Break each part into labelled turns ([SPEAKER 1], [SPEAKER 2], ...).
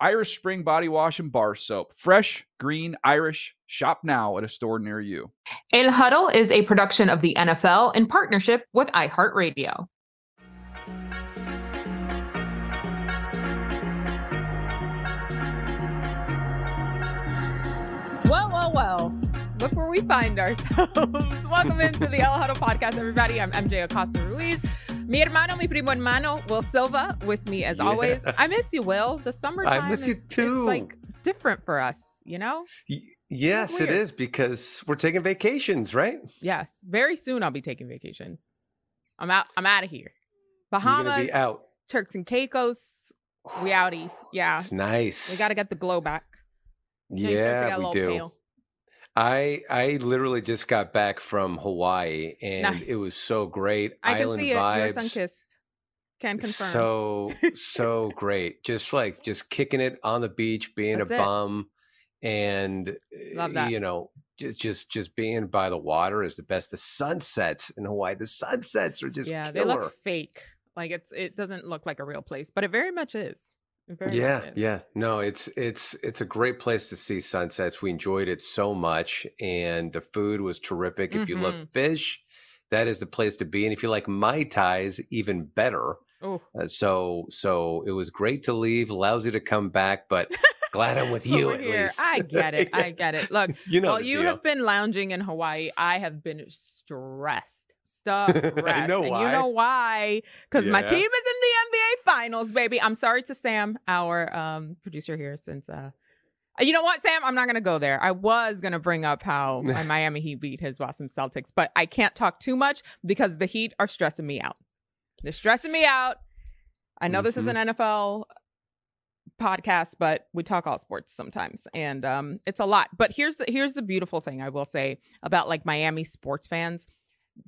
[SPEAKER 1] Irish Spring Body Wash and Bar Soap. Fresh, green, Irish. Shop now at a store near you.
[SPEAKER 2] El Huddle is a production of the NFL in partnership with iHeartRadio. Well, well, well. Look where we find ourselves. Welcome into the El Huddle podcast, everybody. I'm MJ Acosta Ruiz. Mi hermano, mi primo hermano, Will Selva, with me as
[SPEAKER 3] Yeah.
[SPEAKER 2] always. I miss you, Will. The summertime
[SPEAKER 3] miss you
[SPEAKER 2] is, is,
[SPEAKER 3] too.
[SPEAKER 2] like different for us, you know?
[SPEAKER 3] Y- yes, it is because we're taking vacations, right?
[SPEAKER 2] Yes. Very soon I'll be taking vacation. I'm out. I'm out of here. Bahamas,
[SPEAKER 3] out.
[SPEAKER 2] Turks and Caicos. We outie. Yeah.
[SPEAKER 3] It's nice.
[SPEAKER 2] We got to get the glow back. Yeah, you
[SPEAKER 3] yeah, we do.
[SPEAKER 2] pale.
[SPEAKER 3] I I literally just got back from Hawaii and
[SPEAKER 2] Nice.
[SPEAKER 3] it was so great.
[SPEAKER 2] I can
[SPEAKER 3] Island
[SPEAKER 2] see it. You're sun kissed. Can confirm.
[SPEAKER 3] So so great. Just like just kicking it on the beach, being
[SPEAKER 2] That's
[SPEAKER 3] a
[SPEAKER 2] it.
[SPEAKER 3] bum, and eh,
[SPEAKER 2] that.
[SPEAKER 3] you know, just just just being by the water is the best. The sunsets in Hawaii, the sunsets are just
[SPEAKER 2] yeah, they look fake. Like it's it doesn't look like a real place, but it very much is. Very
[SPEAKER 3] yeah yeah no it's it's it's a great place to see sunsets we enjoyed it so much and the food was terrific if you love fish that is the place to be and if you like mai tais even better
[SPEAKER 2] Oh,
[SPEAKER 3] Uh, so so it was great to leave lousy to come back but glad i'm with you
[SPEAKER 2] over
[SPEAKER 3] at
[SPEAKER 2] here.
[SPEAKER 3] least
[SPEAKER 2] I get it. I get it. Look,
[SPEAKER 3] you know
[SPEAKER 2] while
[SPEAKER 3] the
[SPEAKER 2] you
[SPEAKER 3] deal.
[SPEAKER 2] have been lounging in Hawaii, I have been stressed.
[SPEAKER 3] I know
[SPEAKER 2] and you know why? Because my team is in the NBA finals, baby. I'm sorry to Sam, our um, producer here, since uh you know what, Sam? I'm not gonna go there. I was gonna bring up how my Miami Heat beat his Boston Celtics, but I can't talk too much because the Heat are stressing me out. They're stressing me out. I know this is an
[SPEAKER 3] Mm-hmm.
[SPEAKER 2] NFL podcast, but we talk all sports sometimes, and um, it's a lot. But here's the here's the beautiful thing I will say about like Miami sports fans.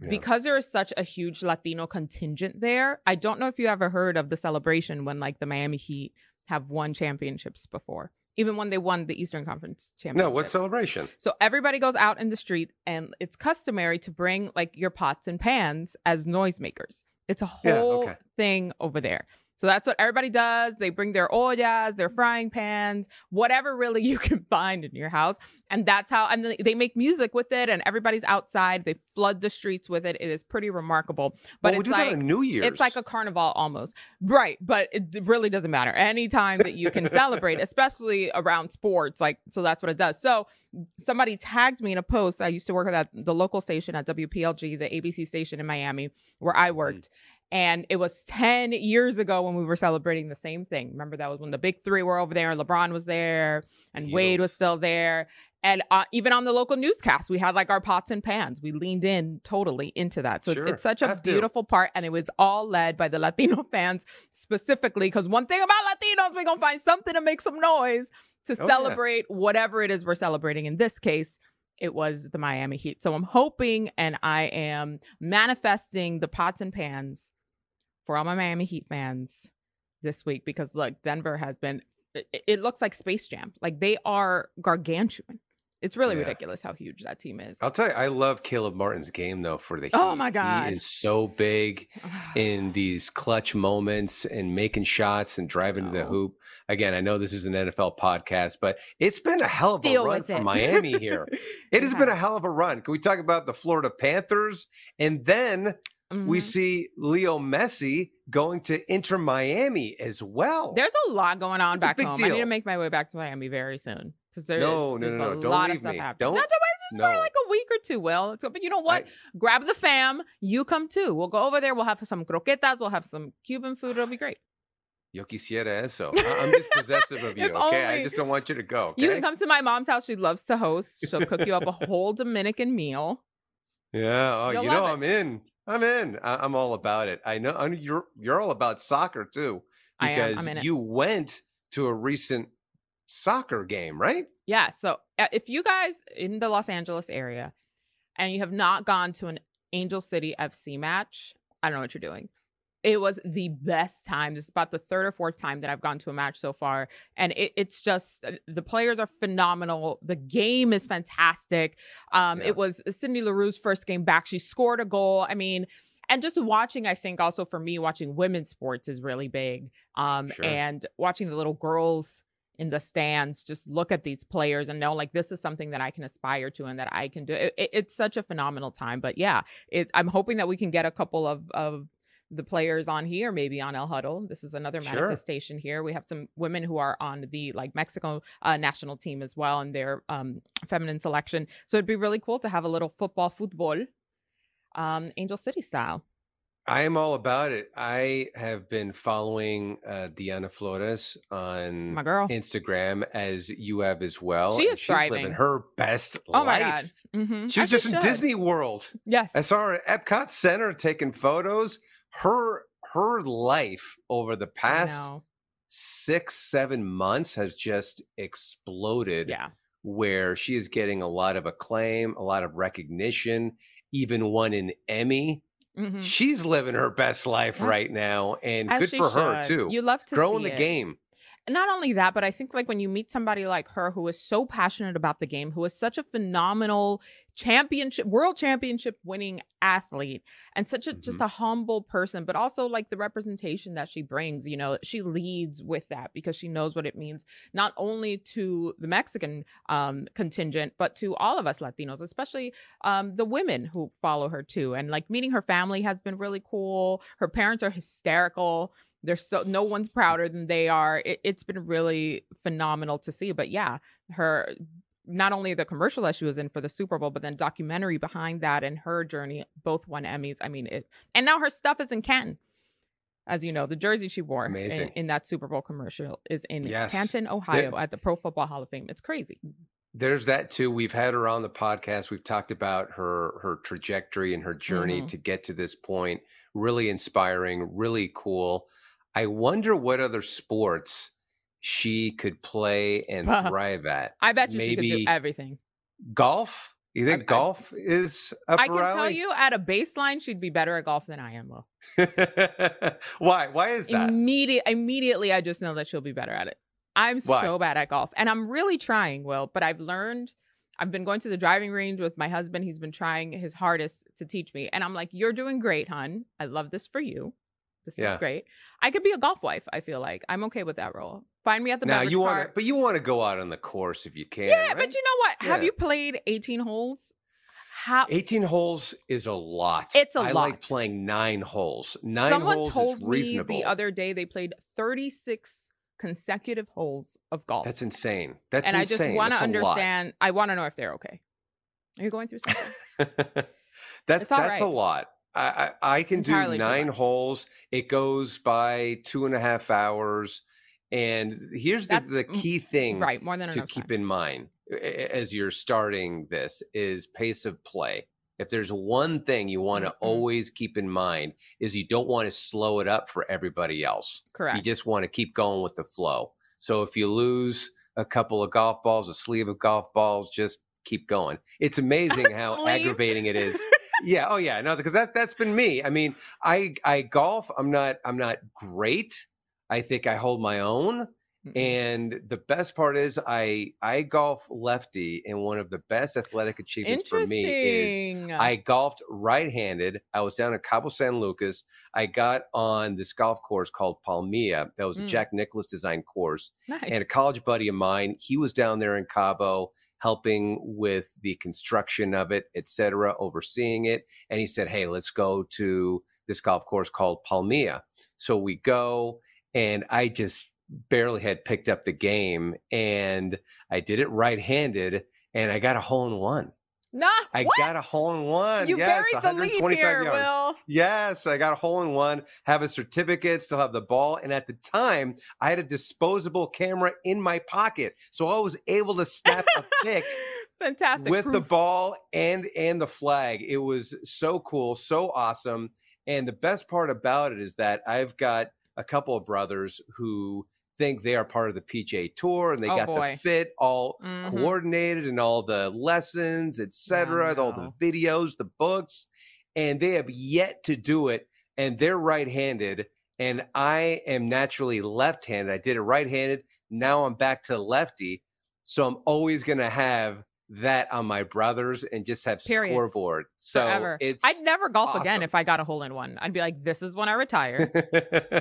[SPEAKER 3] Yeah.
[SPEAKER 2] Because there is such a huge Latino contingent there, I don't know if you ever heard of the celebration when like the Miami Heat have won championships before, even when they won the Eastern Conference championship.
[SPEAKER 3] no what celebration
[SPEAKER 2] So everybody goes out in the street, and it's customary to bring like your pots and pans as noisemakers. It's a
[SPEAKER 3] Yeah,
[SPEAKER 2] whole
[SPEAKER 3] okay.
[SPEAKER 2] thing over there. So that's what everybody does. They bring their ollas, their mm-hmm. frying pans, whatever really you can find in your house. And that's how, and they- make music with it, and everybody's outside. They flood the streets with it. It is pretty remarkable. But
[SPEAKER 3] well, we
[SPEAKER 2] it's
[SPEAKER 3] do
[SPEAKER 2] like,
[SPEAKER 3] new year's
[SPEAKER 2] it's like a carnival almost. Right. But it really doesn't matter. Anytime that you can celebrate, especially around sports, like, so that's what it does. So somebody tagged me in a post. I used to work at the local station at WPLG, the ABC station in Miami, where I mm-hmm. worked. And it was 10 years ago when we were celebrating the same thing. Remember, that was when the big three were over there. and LeBron was there and Wade was still there. And uh, even on the local newscast, we had like our pots and pans. We leaned in totally into that. So it's-
[SPEAKER 3] Sure,
[SPEAKER 2] it's such a beautiful part. And it was all led by the Latino fans specifically. Because one thing about Latinos, we're going to find something to make some noise to
[SPEAKER 3] Oh, yeah.
[SPEAKER 2] celebrate whatever it is we're celebrating. In this case, it was the Miami Heat. So I'm hoping and I am manifesting the pots and pans for all my Miami Heat fans this week because look, Denver has been it, it looks like Space Jam. Like they are gargantuan. It's really
[SPEAKER 3] Yeah.
[SPEAKER 2] ridiculous how huge that team is.
[SPEAKER 3] I'll tell you, I love Caleb Martin's game though for the oh Heat.
[SPEAKER 2] Oh, my God.
[SPEAKER 3] he is so big. in these clutch moments and making shots and driving to the hoop. Again, I know this is an NFL podcast, but it's been a hell of a run for
[SPEAKER 2] it.
[SPEAKER 3] Miami here. It has been a hell of a run. Can we talk about the Florida Panthers? And then we
[SPEAKER 2] Mhm.
[SPEAKER 3] see Leo Messi going to Inter Miami as well.
[SPEAKER 2] There's a lot going on
[SPEAKER 3] It's
[SPEAKER 2] back home. I need to make my way back to Miami very soon because there's,
[SPEAKER 3] No, no,
[SPEAKER 2] there's
[SPEAKER 3] no,
[SPEAKER 2] a.
[SPEAKER 3] Don't
[SPEAKER 2] lot of
[SPEAKER 3] leave
[SPEAKER 2] stuff
[SPEAKER 3] me.
[SPEAKER 2] happening.
[SPEAKER 3] Don't-
[SPEAKER 2] No, just wait just for like a week or two. It's- but you know what?
[SPEAKER 3] I-
[SPEAKER 2] Grab the fam. You come too. We'll go over there. We'll have some croquetas. We'll have some Cuban food. It'll be great.
[SPEAKER 3] Yo quisiera eso. I'm just possessive of you, okay?
[SPEAKER 2] only.
[SPEAKER 3] I just don't want you to go. Okay?
[SPEAKER 2] You can come to my mom's house. She loves to host. She'll cook you up a whole Dominican meal.
[SPEAKER 3] Yeah. Oh,
[SPEAKER 2] You'll
[SPEAKER 3] you know
[SPEAKER 2] love
[SPEAKER 3] I'm in. I'm in. I- I'm all about it. I know. I know you're you're all about soccer too,
[SPEAKER 2] am.
[SPEAKER 3] because
[SPEAKER 2] I'm
[SPEAKER 3] you went to a recent soccer game, right?
[SPEAKER 2] Yeah. So uh, if you guys in the Los Angeles area and you have not gone to an Angel City FC match, I don't know what you're doing. It was the best time. This is about the third or fourth time that I've gone to a match so far. And it, it's just uh, the players are phenomenal. The game is fantastic. Um,
[SPEAKER 3] Yeah.
[SPEAKER 2] It was Sydney Leroux's first game back. She scored a goal. I mean, and just watching, I think also for me, watching women's sports is really big. Um,
[SPEAKER 3] Sure.
[SPEAKER 2] And watching the little girls in the stands just look at these players and know like this is something that I can aspire to and that I can do. It, it- it's such a phenomenal time. But yeah, it, I'm hoping that we can get a couple of of the players on here, maybe on El Huddle. This is another
[SPEAKER 3] Sure.
[SPEAKER 2] manifestation here. We have some women who are on the like Mexico uh, national team as well and their um, feminine selection. So it'd be really cool to have a little football, football, um, Angel City style.
[SPEAKER 3] I am all about it. I have been following uh, Diana Flores on
[SPEAKER 2] My girl.
[SPEAKER 3] Instagram as you have as well.
[SPEAKER 2] She is
[SPEAKER 3] she's living her best
[SPEAKER 2] Oh my
[SPEAKER 3] life.
[SPEAKER 2] god. Mm-hmm.
[SPEAKER 3] She was just in Disney World.
[SPEAKER 2] Yes.
[SPEAKER 3] I saw her at Epcot Center taking photos. Her her life over the past six seven months has just exploded.
[SPEAKER 2] Yeah.
[SPEAKER 3] where she is getting a lot of acclaim, a lot of recognition, even won an Emmy.
[SPEAKER 2] Mhm.
[SPEAKER 3] She's living her best life
[SPEAKER 2] Yeah.
[SPEAKER 3] right now, and
[SPEAKER 2] As
[SPEAKER 3] good for her too.
[SPEAKER 2] You love to
[SPEAKER 3] growing the
[SPEAKER 2] it.
[SPEAKER 3] game.
[SPEAKER 2] And not only that, but I think like when you meet somebody like her who is so passionate about the game, who is such a phenomenal championship, world championship winning athlete, and such a just
[SPEAKER 3] Mhm.
[SPEAKER 2] a humble person, but also like the representation that she brings, you know, she leads with that because she knows what it means not only to the Mexican um, contingent, but to all of us Latinos, especially um, the women who follow her too. And like meeting her family has been really cool. Her parents are hysterical. They're so no one's prouder than they are. It, it's been really phenomenal to see. But yeah, her not only the commercial that she was in for the Super Bowl, but then documentary behind that and her journey both won Emmys. I mean it, and now her stuff is in Canton. As you know, the jersey she wore in, in that Super Bowl commercial is in
[SPEAKER 3] Yes.
[SPEAKER 2] Canton, Ohio, at the Pro Football Hall of Fame. It's crazy.
[SPEAKER 3] There's that too. We've had her on the podcast. We've talked about her her trajectory and her journey
[SPEAKER 2] Mhm.
[SPEAKER 3] to get to this point. Really inspiring, really cool. I wonder what other sports she could play and thrive at.
[SPEAKER 2] I bet you she could do everything.
[SPEAKER 3] Golf? You think
[SPEAKER 2] I- I-
[SPEAKER 3] golf is up
[SPEAKER 2] I can tell you at a baseline, she'd be better at golf than I am, Will.
[SPEAKER 3] Why? Why is that?
[SPEAKER 2] Immediate, immediately, I just know that she'll be better at it. I'm
[SPEAKER 3] Why?
[SPEAKER 2] so bad at golf, and I'm really trying, Will. But I've learned. I've been going to the driving range with my husband. He's been trying his hardest to teach me, and I'm like, "You're doing great, hun. I love this for you. This
[SPEAKER 3] Yeah.
[SPEAKER 2] is great. I could be a golf wife. I feel like I'm okay with that role. Find me at the
[SPEAKER 3] now you want to, but you want to go out on the course if you can.
[SPEAKER 2] yeah,
[SPEAKER 3] right?
[SPEAKER 2] but you know what? Have you played 18 holes? How
[SPEAKER 3] 18 holes is a lot.
[SPEAKER 2] It's a
[SPEAKER 3] I
[SPEAKER 2] lot.
[SPEAKER 3] I like playing nine holes. Nine
[SPEAKER 2] Someone
[SPEAKER 3] holes
[SPEAKER 2] told
[SPEAKER 3] is
[SPEAKER 2] me
[SPEAKER 3] reasonable.
[SPEAKER 2] the other day they played 36 consecutive holes of golf.
[SPEAKER 3] That's insane. That's insane.
[SPEAKER 2] and I just want to
[SPEAKER 3] a lot.
[SPEAKER 2] understand. I want to know if they're okay. Are you going through something?
[SPEAKER 3] that's that's a lot. I, I can
[SPEAKER 2] Entirely
[SPEAKER 3] do nine holes. It goes by two and a half hours. And here's the,
[SPEAKER 2] That's
[SPEAKER 3] the key thing
[SPEAKER 2] right, more than
[SPEAKER 3] to keep
[SPEAKER 2] time.
[SPEAKER 3] in mind a- as you're starting this is pace of play. If there's one thing you want to
[SPEAKER 2] Mhm.
[SPEAKER 3] always keep in mind is you don't want to slow it up for everybody else.
[SPEAKER 2] Correct.
[SPEAKER 3] You just want to keep going with the flow. So if you lose a couple of golf balls, a sleeve of golf balls, just keep going. It's amazing how aggravating it is. Yeah. Oh yeah. No, because that that's been me. I mean, I I golf. I'm not I'm not great. I think I hold my own.
[SPEAKER 2] Mm-mm.
[SPEAKER 3] And the best part is I I golf lefty, and one of the best athletic achievements for me is I golfed right-handed. I was down at Cabo San Lucas. I got on this golf course called Palmilla. That was a
[SPEAKER 2] Mm.
[SPEAKER 3] Jack Nicklaus design course.
[SPEAKER 2] nice.
[SPEAKER 3] And a college buddy of mine, he was down there in Cabo helping with the construction of it, et cetera, overseeing it. And he said, Hey, let's go to this golf course called Palmilla. So we go, and I just barely had picked up the game. And I did it right handed, and I got a hole in one.
[SPEAKER 2] Nah,
[SPEAKER 3] I
[SPEAKER 2] what?
[SPEAKER 3] got a hole in one.
[SPEAKER 2] you
[SPEAKER 3] yes,
[SPEAKER 2] buried the lead
[SPEAKER 3] 125
[SPEAKER 2] here,
[SPEAKER 3] yards.
[SPEAKER 2] Will.
[SPEAKER 3] Yes, I got a hole in one, have a certificate, still have the ball. And at the time, I had a disposable camera in my pocket. So I was able to snap a pic
[SPEAKER 2] Fantastic.
[SPEAKER 3] with the ball and and the flag. It was so cool, so awesome. And the best part about it is that I've got a couple of brothers who think they are part of the PJ Tour and they
[SPEAKER 2] Oh,
[SPEAKER 3] got
[SPEAKER 2] boy.
[SPEAKER 3] the fit all
[SPEAKER 2] Mhm.
[SPEAKER 3] coordinated and all the lessons, etc., all
[SPEAKER 2] no.
[SPEAKER 3] the videos, the books, and they have yet to do it. And they're right-handed, and I am naturally left-handed. I did it right-handed. Now I'm back to lefty, so I'm always going to have that on my brothers and just have
[SPEAKER 2] Period.
[SPEAKER 3] scoreboard. So
[SPEAKER 2] Forever.
[SPEAKER 3] it's
[SPEAKER 2] I'd never golf again if I got a hole in one. I'd be like, this is when I retire.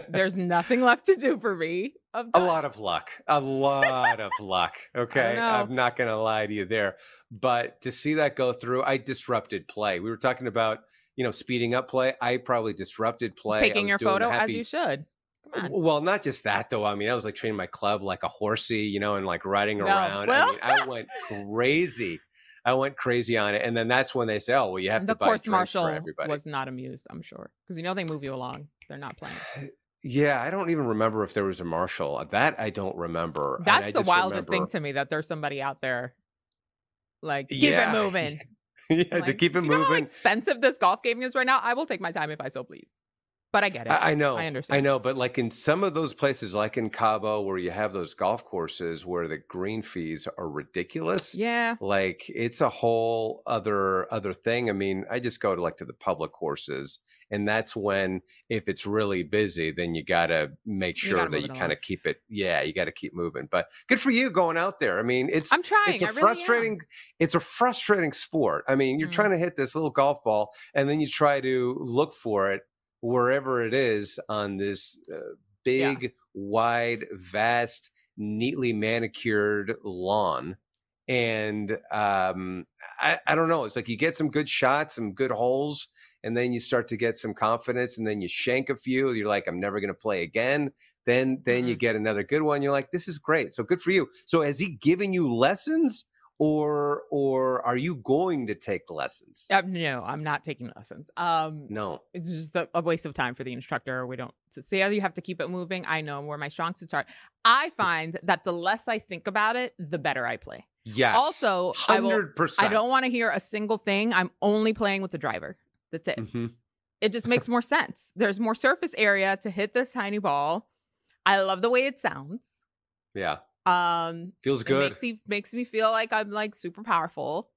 [SPEAKER 2] There's nothing left to do for me.
[SPEAKER 3] A lot of luck a lot of luck okay i'm not gonna lie to you there but to see that go through i disrupted play we were talking about you know speeding up play i probably disrupted play
[SPEAKER 2] Taking your photo as you should. Come on.
[SPEAKER 3] well not just that though i mean i was like training my club like a horsey you know and like riding
[SPEAKER 2] No.
[SPEAKER 3] around
[SPEAKER 2] Well-
[SPEAKER 3] i mean i went crazy i went crazy on it and then that's when they say oh well you have
[SPEAKER 2] the
[SPEAKER 3] to buy
[SPEAKER 2] course marshal
[SPEAKER 3] for everybody
[SPEAKER 2] was not amused, I'm sure. Because you know they move you along. They're not playing.
[SPEAKER 3] yeah i don't even remember if there was a marshal uh, that i don't remember
[SPEAKER 2] That's the wildest
[SPEAKER 3] remember-
[SPEAKER 2] thing to me that there's somebody out there like keep
[SPEAKER 3] Yeah.
[SPEAKER 2] it moving.
[SPEAKER 3] yeah
[SPEAKER 2] I'm
[SPEAKER 3] to keep it
[SPEAKER 2] "Do you know how
[SPEAKER 3] moving
[SPEAKER 2] expensive this golf game is right now. I will take my time if I so please. But I get it.
[SPEAKER 3] I, I know,
[SPEAKER 2] I understand.
[SPEAKER 3] I know, but like in some of those places, like in Cabo, where you have those golf courses where the green fees are ridiculous.
[SPEAKER 2] yeah.
[SPEAKER 3] Like it's a whole other other thing. I mean, I just go to like to the public courses, and that's when if it's really busy, then you got to make
[SPEAKER 2] You
[SPEAKER 3] sure
[SPEAKER 2] gotta
[SPEAKER 3] that you kind of keep it. Yeah, you got to keep moving. But good for you going out there. I mean, it's
[SPEAKER 2] I'm trying.
[SPEAKER 3] it's a
[SPEAKER 2] really
[SPEAKER 3] frustrating
[SPEAKER 2] am.
[SPEAKER 3] it's a frustrating sport i mean you're
[SPEAKER 2] Mm.
[SPEAKER 3] trying to hit this little golf ball and then you try to look for it wherever it is on this uh,
[SPEAKER 2] Yeah.
[SPEAKER 3] big wide vast neatly manicured lawn and um I, I don't know it's like you get some good shots some good holes and then you start to get some confidence and then you shank a few you're like i'm never going to play again. Then then you get another good one you're like this is great so good for you. So has he given you lessons or or are you going to take lessons
[SPEAKER 2] Uh, no, I'm not taking lessons. Um,
[SPEAKER 3] no
[SPEAKER 2] it's just a, a waste of time for the instructor. We don't to see how you have to keep it moving. I know where my strong suits are. I find that the less I think about it, the better I play.
[SPEAKER 3] yes
[SPEAKER 2] Also, I
[SPEAKER 3] 100%
[SPEAKER 2] I don't want to hear a single thing. I'm only playing with the driver. That's it.
[SPEAKER 3] Mhm.
[SPEAKER 2] It just makes more sense. There's more surface area to hit this tiny ball. I love the way it sounds.
[SPEAKER 3] yeah
[SPEAKER 2] Um,
[SPEAKER 3] feels
[SPEAKER 2] it
[SPEAKER 3] good
[SPEAKER 2] makes me makes me feel like I'm like super powerful.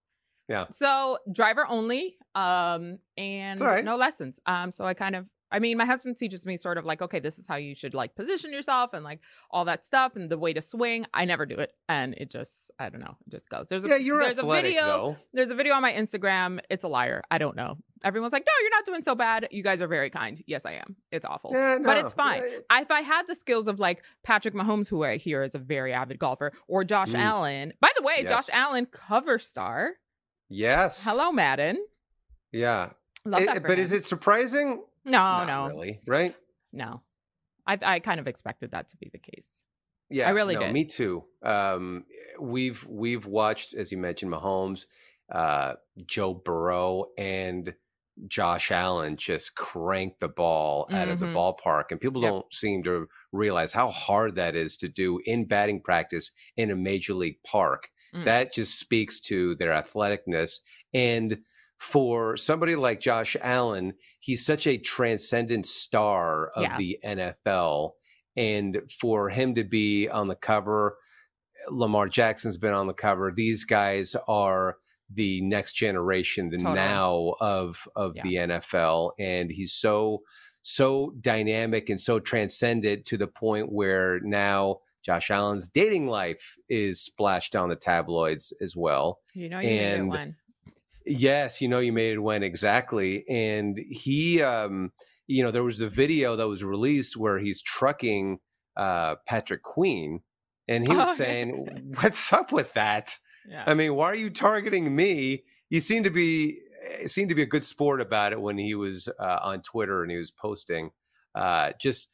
[SPEAKER 3] Yeah.
[SPEAKER 2] So driver only, um, and
[SPEAKER 3] right.
[SPEAKER 2] no lessons. Um, so I kind of, I mean, my husband teaches me sort of like, okay, this is how you should like position yourself and like all that stuff and the way to swing. I never do it, and it just, I don't know, it just goes. There's a
[SPEAKER 3] yeah you're
[SPEAKER 2] there's
[SPEAKER 3] athletic
[SPEAKER 2] a video.
[SPEAKER 3] though
[SPEAKER 2] There's a video on my Instagram. It's a liar. I don't know. Everyone's like, no, you're not doing so bad. You guys are very kind. Yes, I am. It's awful.
[SPEAKER 3] yeah,
[SPEAKER 2] But it's fine.
[SPEAKER 3] Yeah,
[SPEAKER 2] if I had the skills of like Patrick Mahomes, who I hear is a very avid golfer, or Josh
[SPEAKER 3] Mm.
[SPEAKER 2] Allen. By the way, Josh Allen cover star.
[SPEAKER 3] yes
[SPEAKER 2] Hello, Madden.
[SPEAKER 3] yeah It- but is it surprising
[SPEAKER 2] No,
[SPEAKER 3] Not
[SPEAKER 2] no,
[SPEAKER 3] really right
[SPEAKER 2] no. I I kind of expected that to be the case.
[SPEAKER 3] Yeah, I
[SPEAKER 2] really
[SPEAKER 3] no,
[SPEAKER 2] did.
[SPEAKER 3] Me too. Um, we've we've watched, as you mentioned, Mahomes, uh, Joe Burrow, and Josh Allen just crank the ball out of the
[SPEAKER 2] Mhm.
[SPEAKER 3] ballpark, and people
[SPEAKER 2] Yep.
[SPEAKER 3] don't seem to realize how hard that is to do in batting practice in a major league park.
[SPEAKER 2] Mm.
[SPEAKER 3] That just speaks to their athleticness and. For somebody like Josh Allen, he's such a transcendent star of
[SPEAKER 2] Yeah.
[SPEAKER 3] the NFL and for him to be on the cover lamar jackson's been on the cover these guys are the next generation the
[SPEAKER 2] Totally.
[SPEAKER 3] now of of
[SPEAKER 2] Yeah.
[SPEAKER 3] the nfl and he's so so dynamic and so transcendent to the point where now josh allen's dating life is splashed on the tabloids as well
[SPEAKER 2] You know, you
[SPEAKER 3] and-
[SPEAKER 2] when.
[SPEAKER 3] Yes, you know you made it when exactly. And he um you know there was a video that was released where he's trucking uh Patrick Queen and he was
[SPEAKER 2] Oh, yeah.
[SPEAKER 3] saying what's up with that?
[SPEAKER 2] Yeah.
[SPEAKER 3] I mean, why are you targeting me? You seem to be eh, seemed to be a good sport about it when he was uh, on Twitter and he was posting uh just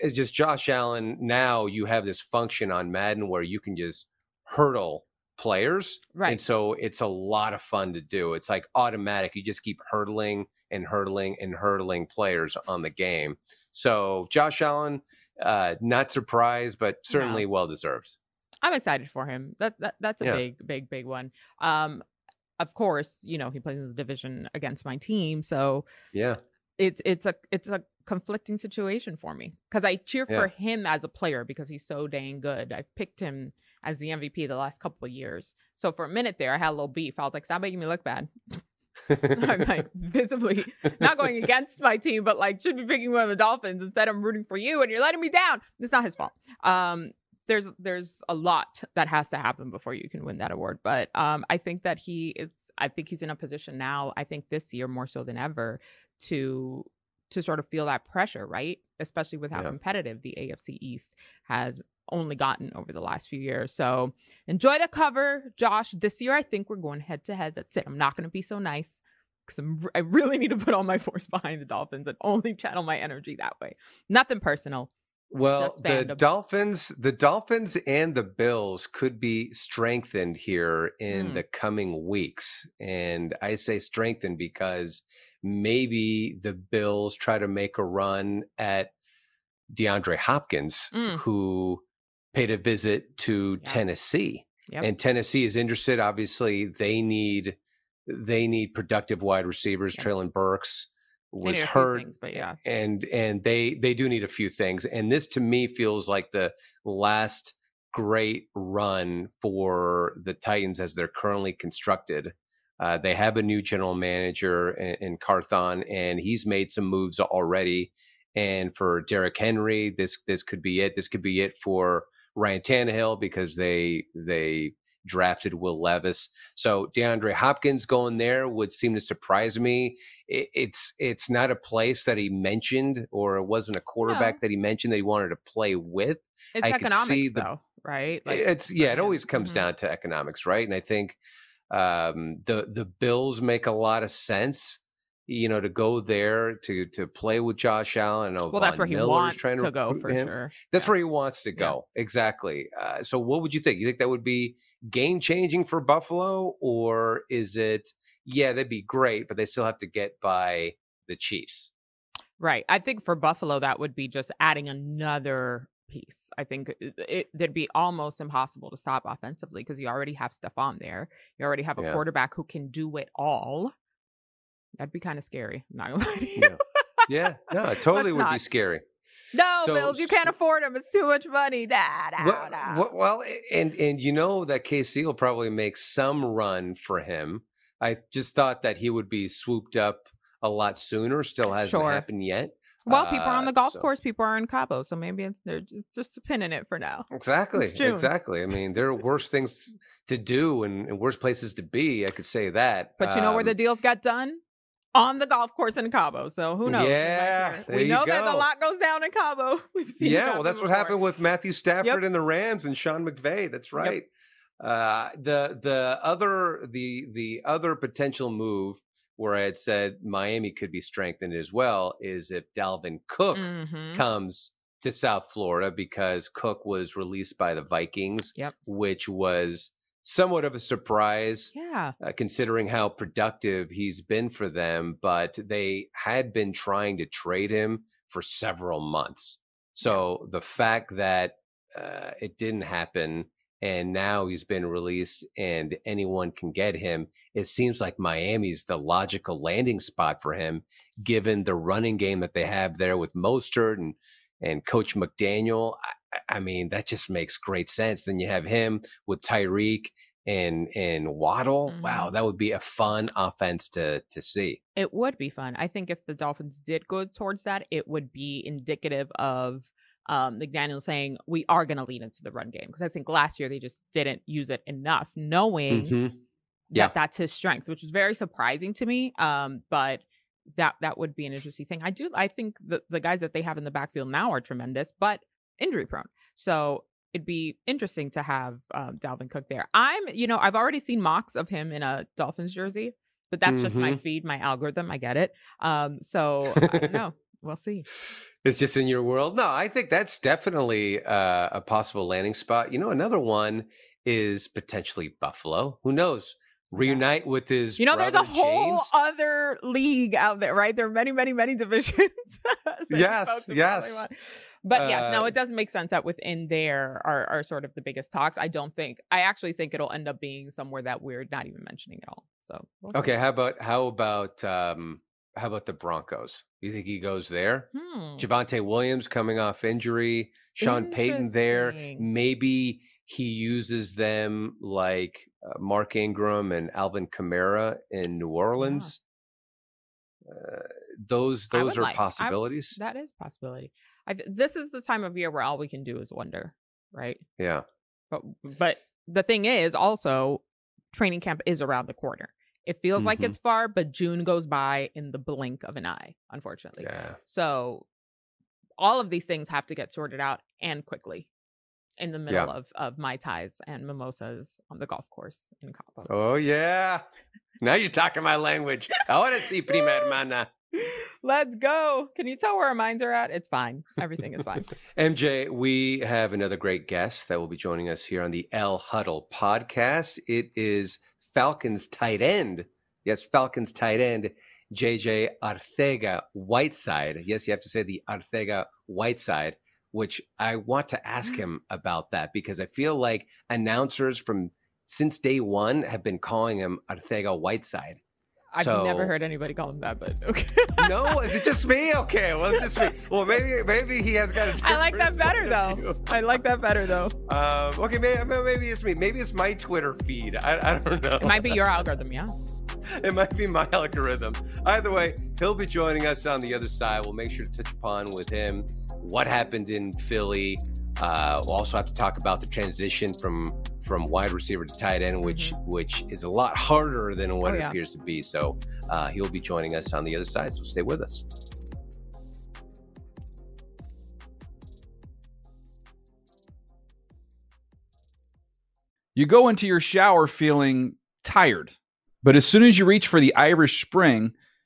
[SPEAKER 3] it's just Josh Allen now you have this function on Madden where you can just hurdle players
[SPEAKER 2] right.
[SPEAKER 3] and so it's a lot of fun to do. It's like automatic. You just keep hurdling and hurdling and hurdling players on the game. So Josh Allen, uh, not surprised, but certainly well deserved.
[SPEAKER 2] I'm excited for him. That, that that's a
[SPEAKER 3] Yeah.
[SPEAKER 2] big, big, big one. Um, of course, you know he plays in the division against my team, so
[SPEAKER 3] Yeah.
[SPEAKER 2] it's it's a it's a conflicting situation for me because I cheer
[SPEAKER 3] Yeah.
[SPEAKER 2] for him as a player because he's so dang good. I've picked him as the MVP the last couple of years. So for a minute there, I had a little beef. I was like, "Stop making me look bad." I'm like visibly not going against my team, but like should be picking one of the Dolphins instead. I'm rooting for you, and you're letting me down. It's not his fault. Um, there's there's a lot that has to happen before you can win that award, but um, I think that he is. I think he's in a position now. I think this year more so than ever to to sort of feel that pressure, right? Especially with how
[SPEAKER 3] Yeah.
[SPEAKER 2] competitive the AFC East has only gotten over the last few years. So enjoy the cover, Josh. This year, I think we're going head to head. That's it. I'm not going to be so nice because I really need to put all my force behind the Dolphins and only channel my energy that way. Nothing personal. It's
[SPEAKER 3] Well, the. Dolphins, the Dolphins and the Bills could be strengthened here in
[SPEAKER 2] Mm.
[SPEAKER 3] the coming weeks. And I say strengthened because maybe the Bills try to make a run at DeAndre Hopkins,
[SPEAKER 2] Mm.
[SPEAKER 3] who paid a visit to
[SPEAKER 2] Yeah.
[SPEAKER 3] Tennessee.
[SPEAKER 2] Yep.
[SPEAKER 3] And Tennessee is interested. Obviously, they need they need productive wide receivers.
[SPEAKER 2] Yeah.
[SPEAKER 3] Treylon Burks was hurt
[SPEAKER 2] things, but yeah.
[SPEAKER 3] and and they they do need a few things and this to me feels like the last great run for the titans as they're currently constructed uh, they have a new general manager in, in carthon and he's made some moves already and for Derrick henry this this could be it this could be it for ryan Tannehill because they they drafted will levis so deandre hopkins going there would seem to surprise me it, it's it's not a place that he mentioned or it wasn't a quarterback
[SPEAKER 2] No.
[SPEAKER 3] that he mentioned that he wanted to play with
[SPEAKER 2] It's
[SPEAKER 3] I
[SPEAKER 2] economics,
[SPEAKER 3] see the-
[SPEAKER 2] though, right?
[SPEAKER 3] it's yeah it always comes
[SPEAKER 2] Mhm.
[SPEAKER 3] down to economics right and i think um the the bills make a lot of sense you know to go there to to play with josh allen
[SPEAKER 2] well, that's where he
[SPEAKER 3] Miller's
[SPEAKER 2] wants
[SPEAKER 3] trying
[SPEAKER 2] to go for
[SPEAKER 3] him.
[SPEAKER 2] sure.
[SPEAKER 3] that's
[SPEAKER 2] Yeah.
[SPEAKER 3] where he wants to
[SPEAKER 2] Yeah.
[SPEAKER 3] go exactly uh, so what would you think you think that would be game changing for buffalo or is it yeah that'd be great but they still have to get by the chiefs
[SPEAKER 2] Right. I think for Buffalo, that would be just adding another piece. I think it, it would be almost impossible to stop offensively because you already have Stefon there. You already have a
[SPEAKER 3] Yeah.
[SPEAKER 2] quarterback who can do it all. That'd be kind of scary. I'm not gonna lie.
[SPEAKER 3] Yeah. yeah no it totally
[SPEAKER 2] Let's
[SPEAKER 3] would be scary
[SPEAKER 2] No,
[SPEAKER 3] So-
[SPEAKER 2] Bills, you can't afford him. It's too much money. Nah, nah,
[SPEAKER 3] well,
[SPEAKER 2] nah.
[SPEAKER 3] well, and and you know that KC will probably make some run for him. I just thought that he would be swooped up a lot sooner. Still hasn't
[SPEAKER 2] Sure.
[SPEAKER 3] happened yet.
[SPEAKER 2] Well, people are on
[SPEAKER 3] Uh,
[SPEAKER 2] the golf
[SPEAKER 3] so-
[SPEAKER 2] course. People are in Cabo, so maybe it's, they're just, just pinning it for now.
[SPEAKER 3] Exactly. Exactly. I mean, there are worse things to do and, and worse places to be. I could say that.
[SPEAKER 2] But you know where the
[SPEAKER 3] Um,
[SPEAKER 2] deals got done? On the golf course in Cabo. So who knows?
[SPEAKER 3] Yeah,
[SPEAKER 2] we know that a lot goes down in Cabo. We've seen.
[SPEAKER 3] yeah, well, that's what happened with Matthew Stafford and the Rams and Sean McVay. That's right. Uh, the the other the the other potential move where I had said Miami could be strengthened as well is if Dalvin Cook
[SPEAKER 2] Mhm.
[SPEAKER 3] comes to South Florida because Cook was released by the Vikings,
[SPEAKER 2] Yep.
[SPEAKER 3] which was somewhat of a surprise
[SPEAKER 2] Yeah.
[SPEAKER 3] uh, considering how productive he's been for them, but they had been trying to trade him for several months. So the fact that uh, it didn't happen and now he's been released and anyone can get him, it seems like Miami's the logical landing spot for him, given the running game that they have there with Mostert and and Coach McDaniel. I, I mean, that just makes great sense. Then you have him with Tyreek and and Waddle.
[SPEAKER 2] Mhm.
[SPEAKER 3] Wow, that would be a fun offense to to see.
[SPEAKER 2] It would be fun. I think if the Dolphins did go towards that, it would be indicative of um, McDaniel saying we are going to lean into the run game because I think last year they just didn't use it enough, knowing
[SPEAKER 3] Mhm.
[SPEAKER 2] that that's his strength, which was very surprising to me. Um, but that that would be an interesting thing. I do. I think the the guys that they have in the backfield now are tremendous, but injury prone. So it'd be interesting to have um, Dalvin Cook there. I'm, you know, I've already seen mocks of him in a Dolphins jersey, but that's just my
[SPEAKER 3] Mhm.
[SPEAKER 2] feed, my algorithm. I get it. Um, so I don't know. We'll see.
[SPEAKER 3] It's just in your world. No, I think that's definitely uh, a possible landing spot. You know, another one is potentially Buffalo. Who knows? Reunite with his
[SPEAKER 2] You know, there's a whole
[SPEAKER 3] James.
[SPEAKER 2] other league out there, right? There are many, many, many divisions.
[SPEAKER 3] Yes, yes.
[SPEAKER 2] But yes, no,
[SPEAKER 3] Uh,
[SPEAKER 2] it doesn't make sense that within there are, are sort of the biggest talks. I don't think, I actually think it'll end up being somewhere that we're not even mentioning at all. So we'll.
[SPEAKER 3] Okay, how about how about um how about the Broncos? You think he goes there?
[SPEAKER 2] Hmm.
[SPEAKER 3] Javonte Williams coming off injury, Sean Payton there. Maybe he uses them like uh, Mark Ingram and Alvin Kamara in New Orleans. Uh, those those are
[SPEAKER 2] like-
[SPEAKER 3] possibilities.
[SPEAKER 2] That is a possibility. I, this is the time of year where all we can do is wonder, right?
[SPEAKER 3] yeah.
[SPEAKER 2] But but the thing is also training camp is around the corner. It feels like
[SPEAKER 3] Mhm.
[SPEAKER 2] it's far, but June goes by in the blink of an eye, unfortunately.
[SPEAKER 3] Yeah.
[SPEAKER 2] So all of these things have to get sorted out and quickly in the middle
[SPEAKER 3] Yeah.
[SPEAKER 2] of of mai tais and mimosas on the golf course in Cabo.
[SPEAKER 3] Oh yeah. Now you're talking my language. I want to see prima hermana.
[SPEAKER 2] Let's go. Can you tell where our minds are at? It's fine. Everything is fine.
[SPEAKER 3] MJ, we have another great guest that will be joining us here on the El Huddle podcast. It is Falcons tight end. Yes, Falcons tight end, JJ Arcega Whiteside. Yes, you have to say the Arcega Whiteside, which I want to ask him about that because I feel like announcers from since day one have been calling him Arcega Whiteside.
[SPEAKER 2] I've never heard anybody call him that, but okay.
[SPEAKER 3] No, is it just me? Okay, well, it's just me. Well, maybe maybe he has got a
[SPEAKER 2] I like that better though. I like that better though.
[SPEAKER 3] Um, okay, maybe, maybe it's me. Maybe it's my Twitter feed. I, I don't know.
[SPEAKER 2] It might be your algorithm, yeah.
[SPEAKER 3] It might be my algorithm. Either way, he'll be joining us on the other side. We'll make sure to touch upon with him what happened in Philly. Uh, we'll also have to talk about the transition from from wide receiver to tight end, which which is a lot harder than what
[SPEAKER 2] Oh,
[SPEAKER 3] it
[SPEAKER 2] yeah.
[SPEAKER 3] appears to be. So uh, he'll be joining us on the other side. So stay with us.
[SPEAKER 1] You go into your shower feeling tired, but as soon as you reach for the Irish Spring,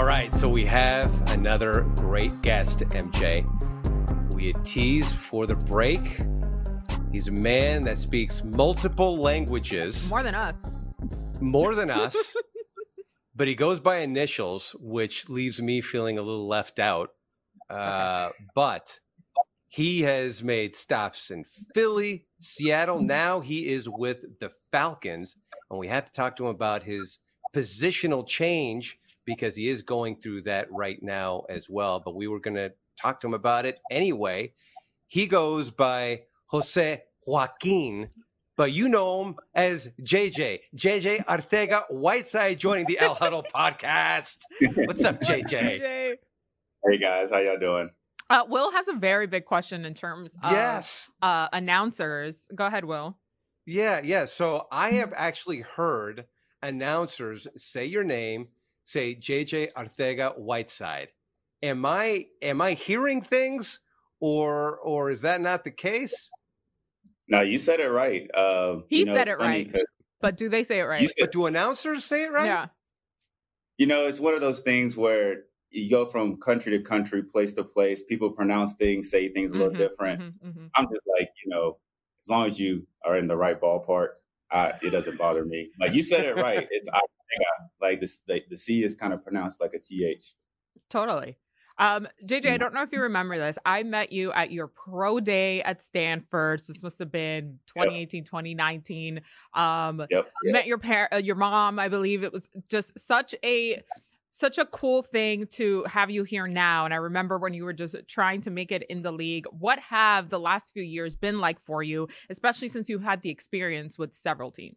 [SPEAKER 3] All right, so we have another great guest, MJ. We had teased before the break. He's a man that speaks multiple languages,
[SPEAKER 2] More than us.
[SPEAKER 3] more than us, but he goes by initials, which leaves me feeling a little left out. Uh, but he has made stops in Philly, Seattle. Now he is with the Falcons, and we have to talk to him about his positional change because he is going through that right now as well. But we were going to talk to him about it anyway. He goes by Jose Joaquin, but you know him as JJ, JJ Arcega Whiteside, joining the El Huddle podcast. What's up, JJ?
[SPEAKER 2] JJ.
[SPEAKER 4] Hey guys, how y'all doing?
[SPEAKER 2] Uh, Will has a very big question in terms of
[SPEAKER 3] Yes.
[SPEAKER 2] uh, announcers. Go ahead, Will.
[SPEAKER 3] Yeah, yeah. So I have actually heard announcers say your name, say JJ Arcega Whiteside. Am I am I hearing things or or is that not the case?
[SPEAKER 4] No, you said it right. Uh,
[SPEAKER 2] He
[SPEAKER 4] you know,
[SPEAKER 2] said it right. But do they say it right?
[SPEAKER 4] Said,
[SPEAKER 3] But do announcers say it right?
[SPEAKER 2] Yeah.
[SPEAKER 4] you know, it's one of those things where you go from country to country, place to place. People pronounce things, say things a little
[SPEAKER 2] Mhm,
[SPEAKER 4] different.
[SPEAKER 2] mhm, mhm.
[SPEAKER 4] I'm just like, you know, as long as you are in the right ballpark, I, it doesn't bother me. Like you said it right. It's I, like this, the, the C is kind of pronounced like a th.
[SPEAKER 2] Totally. Um, JJ, I
[SPEAKER 4] Mm.
[SPEAKER 2] don't know if you remember this. I met you at your pro day at Stanford. So this must have been 2018, 2019. Um,
[SPEAKER 4] Yep.
[SPEAKER 2] met your parent, uh, your mom. I believe it was just such a such a cool thing to have you here now. And I remember when you were just trying to make it in the league. What have the last few years been like for you, especially since you had the experience with several teams?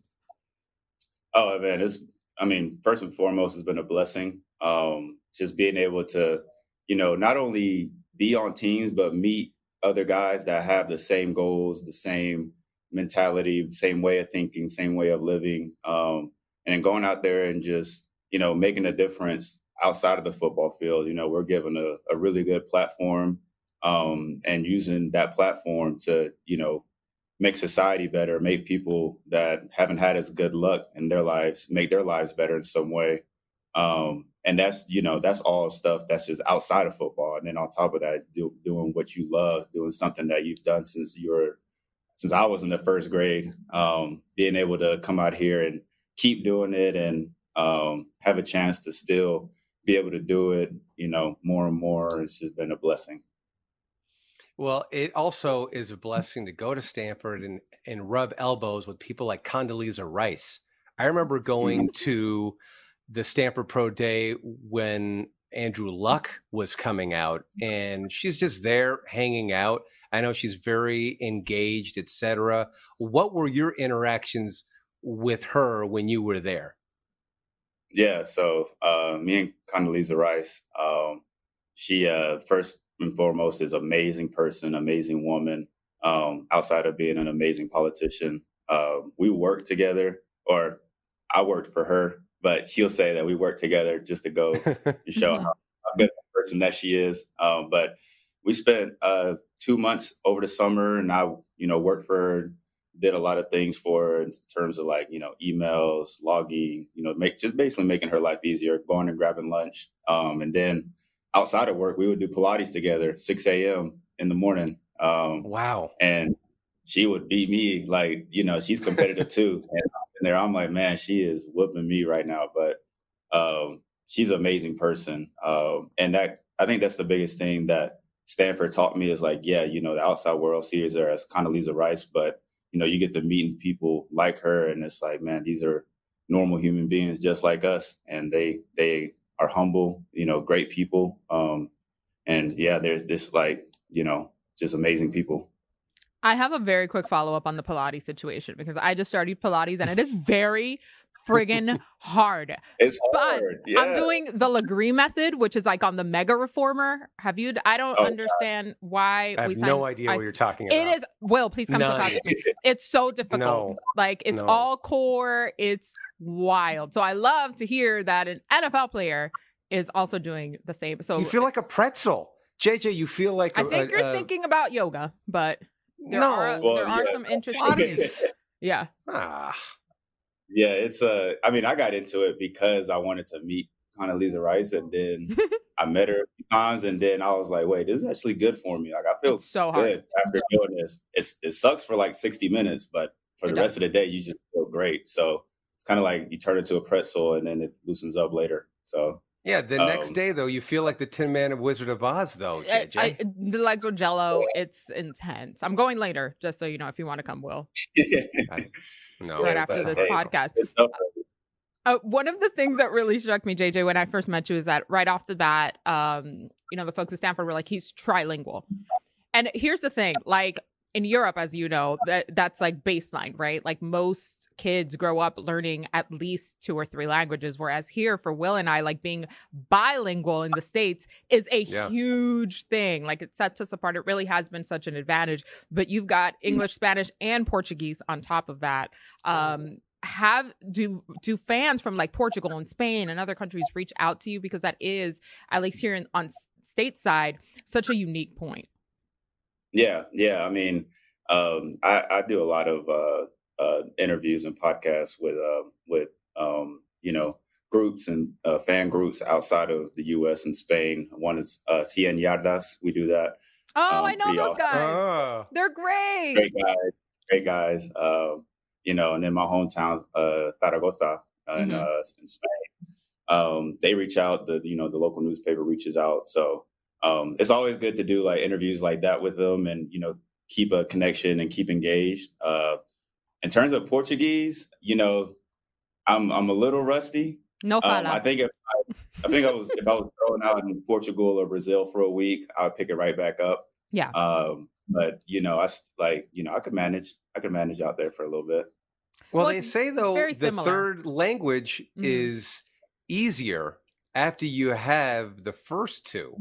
[SPEAKER 4] Oh man, it's I mean, first and foremost, it's been a blessing. Um, just being able to, you know, not only be on teams, but meet other guys that have the same goals, the same mentality, same way of thinking, same way of living. Um, and going out there and just, you know, making a difference outside of the football field. You know, we're given a, a really good platform um, and using that platform to, you know, make society better, make people that haven't had as good luck in their lives make their lives better in some way. Um, and that's you know that's all stuff that's just outside of football. And then on top of that, do, doing what you love, doing something that you've done since you were since I was in the first grade, um, being able to come out here and keep doing it and um, have a chance to still be able to do it, you know, more and more. It's just been a blessing.
[SPEAKER 3] Well, it also is a blessing to go to Stanford and, and rub elbows with people like Condoleezza Rice. I remember going to the Stanford Pro Day when Andrew Luck was coming out, and she's just there hanging out. I know she's very engaged, etc. What were your interactions with her when you were there?
[SPEAKER 4] Yeah, so uh, me and Condoleezza Rice, um, she uh, first and foremost is amazing person, amazing woman. Um, outside of being an amazing politician, uh, we worked together, or I worked for her, but she'll say that we worked together just to go to show how, good a person that she is. Um, but we spent uh, two months over the summer, and I, you know, worked for her did a lot of things for her in terms of like you know emails logging you know make just basically making her life easier going and grabbing lunch um, and then outside of work we would do pilates together 6 a.m in the morning um,
[SPEAKER 3] wow.
[SPEAKER 4] and she would beat me like you know she's competitive too. And there i'm like man she is whooping me right now but um, she's an amazing person um, and that i think that's the biggest thing that stanford taught me is like yeah you know the outside world sees her as Condoleezza Rice but you know, you get to meeting people like her, and it's like, man, these are normal human beings just like us, and they they are humble, you know, great people. Um, and yeah, there's this like, you know, just amazing people.
[SPEAKER 2] I have a very quick follow up on the Pilates situation because I just started Pilates and it is very friggin' hard.
[SPEAKER 4] It's hard.
[SPEAKER 2] But yeah. I'm doing the Lagree method, which is like on the Mega Reformer. Have you? I don't oh, understand God. why.
[SPEAKER 3] I have
[SPEAKER 2] we
[SPEAKER 3] signed, no idea I, what you're talking about.
[SPEAKER 2] It is. Will, please come None. to talk. It's so difficult. No. Like it's no. all core. It's wild. So I love to hear that an NFL player is also doing the same. So
[SPEAKER 3] you feel like a pretzel. JJ, you feel like
[SPEAKER 2] I
[SPEAKER 3] a,
[SPEAKER 2] think you're
[SPEAKER 3] a,
[SPEAKER 2] thinking about yoga, but there
[SPEAKER 3] no.
[SPEAKER 2] are
[SPEAKER 4] well,
[SPEAKER 2] there are
[SPEAKER 4] yeah.
[SPEAKER 2] some interesting
[SPEAKER 3] Pilates.
[SPEAKER 2] yeah.
[SPEAKER 3] Ah.
[SPEAKER 4] Yeah, it's a. Uh, I mean, I got into it because I wanted to meet Condoleezza Rice, and then I met her a few times, and then I was like, "Wait, this is actually good for me. Like, I feel
[SPEAKER 2] it's so
[SPEAKER 4] good
[SPEAKER 2] hard.
[SPEAKER 4] after doing this. It's it sucks for like sixty minutes, but for
[SPEAKER 2] It
[SPEAKER 4] the rest of the day, you just feel great. So it's kind of like you turn into a pretzel, and then it loosens up later. So
[SPEAKER 3] Yeah, the next
[SPEAKER 4] Um,
[SPEAKER 3] day though, you feel like the Tin Man of Wizard of Oz, though, JJ.
[SPEAKER 2] I, the legs are jello. It's intense. I'm going later, just so you know, if you want to come, Will,
[SPEAKER 3] no,
[SPEAKER 2] right after this
[SPEAKER 4] hey,
[SPEAKER 2] podcast. Uh, one of the things that really struck me, JJ, when I first met you, is that right off the bat, um, you know, the folks at Stanford were like, he's trilingual. And here's the thing, like in Europe, as you know, that that's like baseline, right? Like most kids grow up learning at least two or three languages, whereas here for Will and I, like being bilingual in the States is a
[SPEAKER 3] Yeah.
[SPEAKER 2] huge thing. Like it sets us apart. It really has been such an advantage. But you've got English, Spanish, and Portuguese on top of that. Um, have do do fans from like Portugal and Spain and other countries reach out to you because that is at least here in, on stateside such a unique point.
[SPEAKER 4] Yeah, yeah. I mean, um, I, I do a lot of uh, uh, interviews and podcasts with uh, with um, you know groups and uh, fan groups outside of the U.S. and Spain. One is uh, Cien Yardas. We do that.
[SPEAKER 2] Oh,
[SPEAKER 4] Um,
[SPEAKER 2] I know those
[SPEAKER 4] awesome.
[SPEAKER 2] guys.
[SPEAKER 3] Ah.
[SPEAKER 2] They're great.
[SPEAKER 4] Great guys, great guys. Uh, you know, and in my hometown, uh, Zaragoza, uh, in, in Spain, um, they reach out. The you know the local newspaper reaches out. So um, it's always good to do like interviews like that with them, and you know keep a connection and keep engaged. Uh, in terms of Portuguese, you know, I'm I'm a little rusty.
[SPEAKER 2] No
[SPEAKER 4] Um, I think if I, I think I was if I was thrown out in Portugal or Brazil for a week, I'd pick it right back up.
[SPEAKER 2] Yeah.
[SPEAKER 4] Um, but you know, I s- like you know I could manage. I could manage out there for a little bit.
[SPEAKER 3] Well,
[SPEAKER 2] Well,
[SPEAKER 3] they say though the
[SPEAKER 2] similar.
[SPEAKER 3] third language
[SPEAKER 2] Mhm.
[SPEAKER 3] is easier after you have the first two.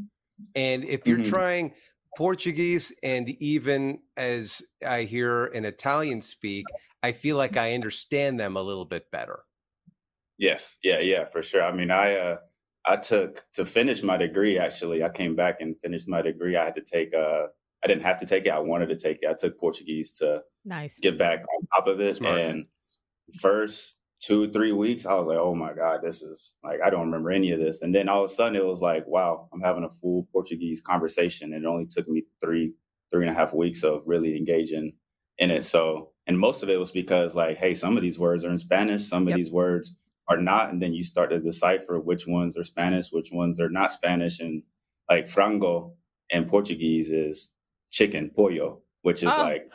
[SPEAKER 3] And if you're
[SPEAKER 4] Mhm.
[SPEAKER 3] trying Portuguese and even as I hear an Italian speak, I feel like I understand them a little bit better.
[SPEAKER 4] Yes, yeah, yeah, for sure. I mean, I uh, I took to finish my degree. Actually, I came back and finished my degree. I had to take uh, I didn't have to take it. I wanted to take it. I took Portuguese to
[SPEAKER 2] Nice.
[SPEAKER 4] get back on top of it.
[SPEAKER 3] Smart.
[SPEAKER 4] And first two, three weeks, I was like, oh my God, this is like, I don't remember any of this. And then all of a sudden it was like, wow, I'm having a full Portuguese conversation. And it only took me three, three and a half weeks of really engaging in it. So, and most of it was because like, hey, some of these words are in Spanish, some of
[SPEAKER 2] Yep.
[SPEAKER 4] these words are not. And then you start to decipher which ones are Spanish, which ones are not Spanish. And like frango in Portuguese is chicken, pollo, which is
[SPEAKER 2] Oh.
[SPEAKER 4] like,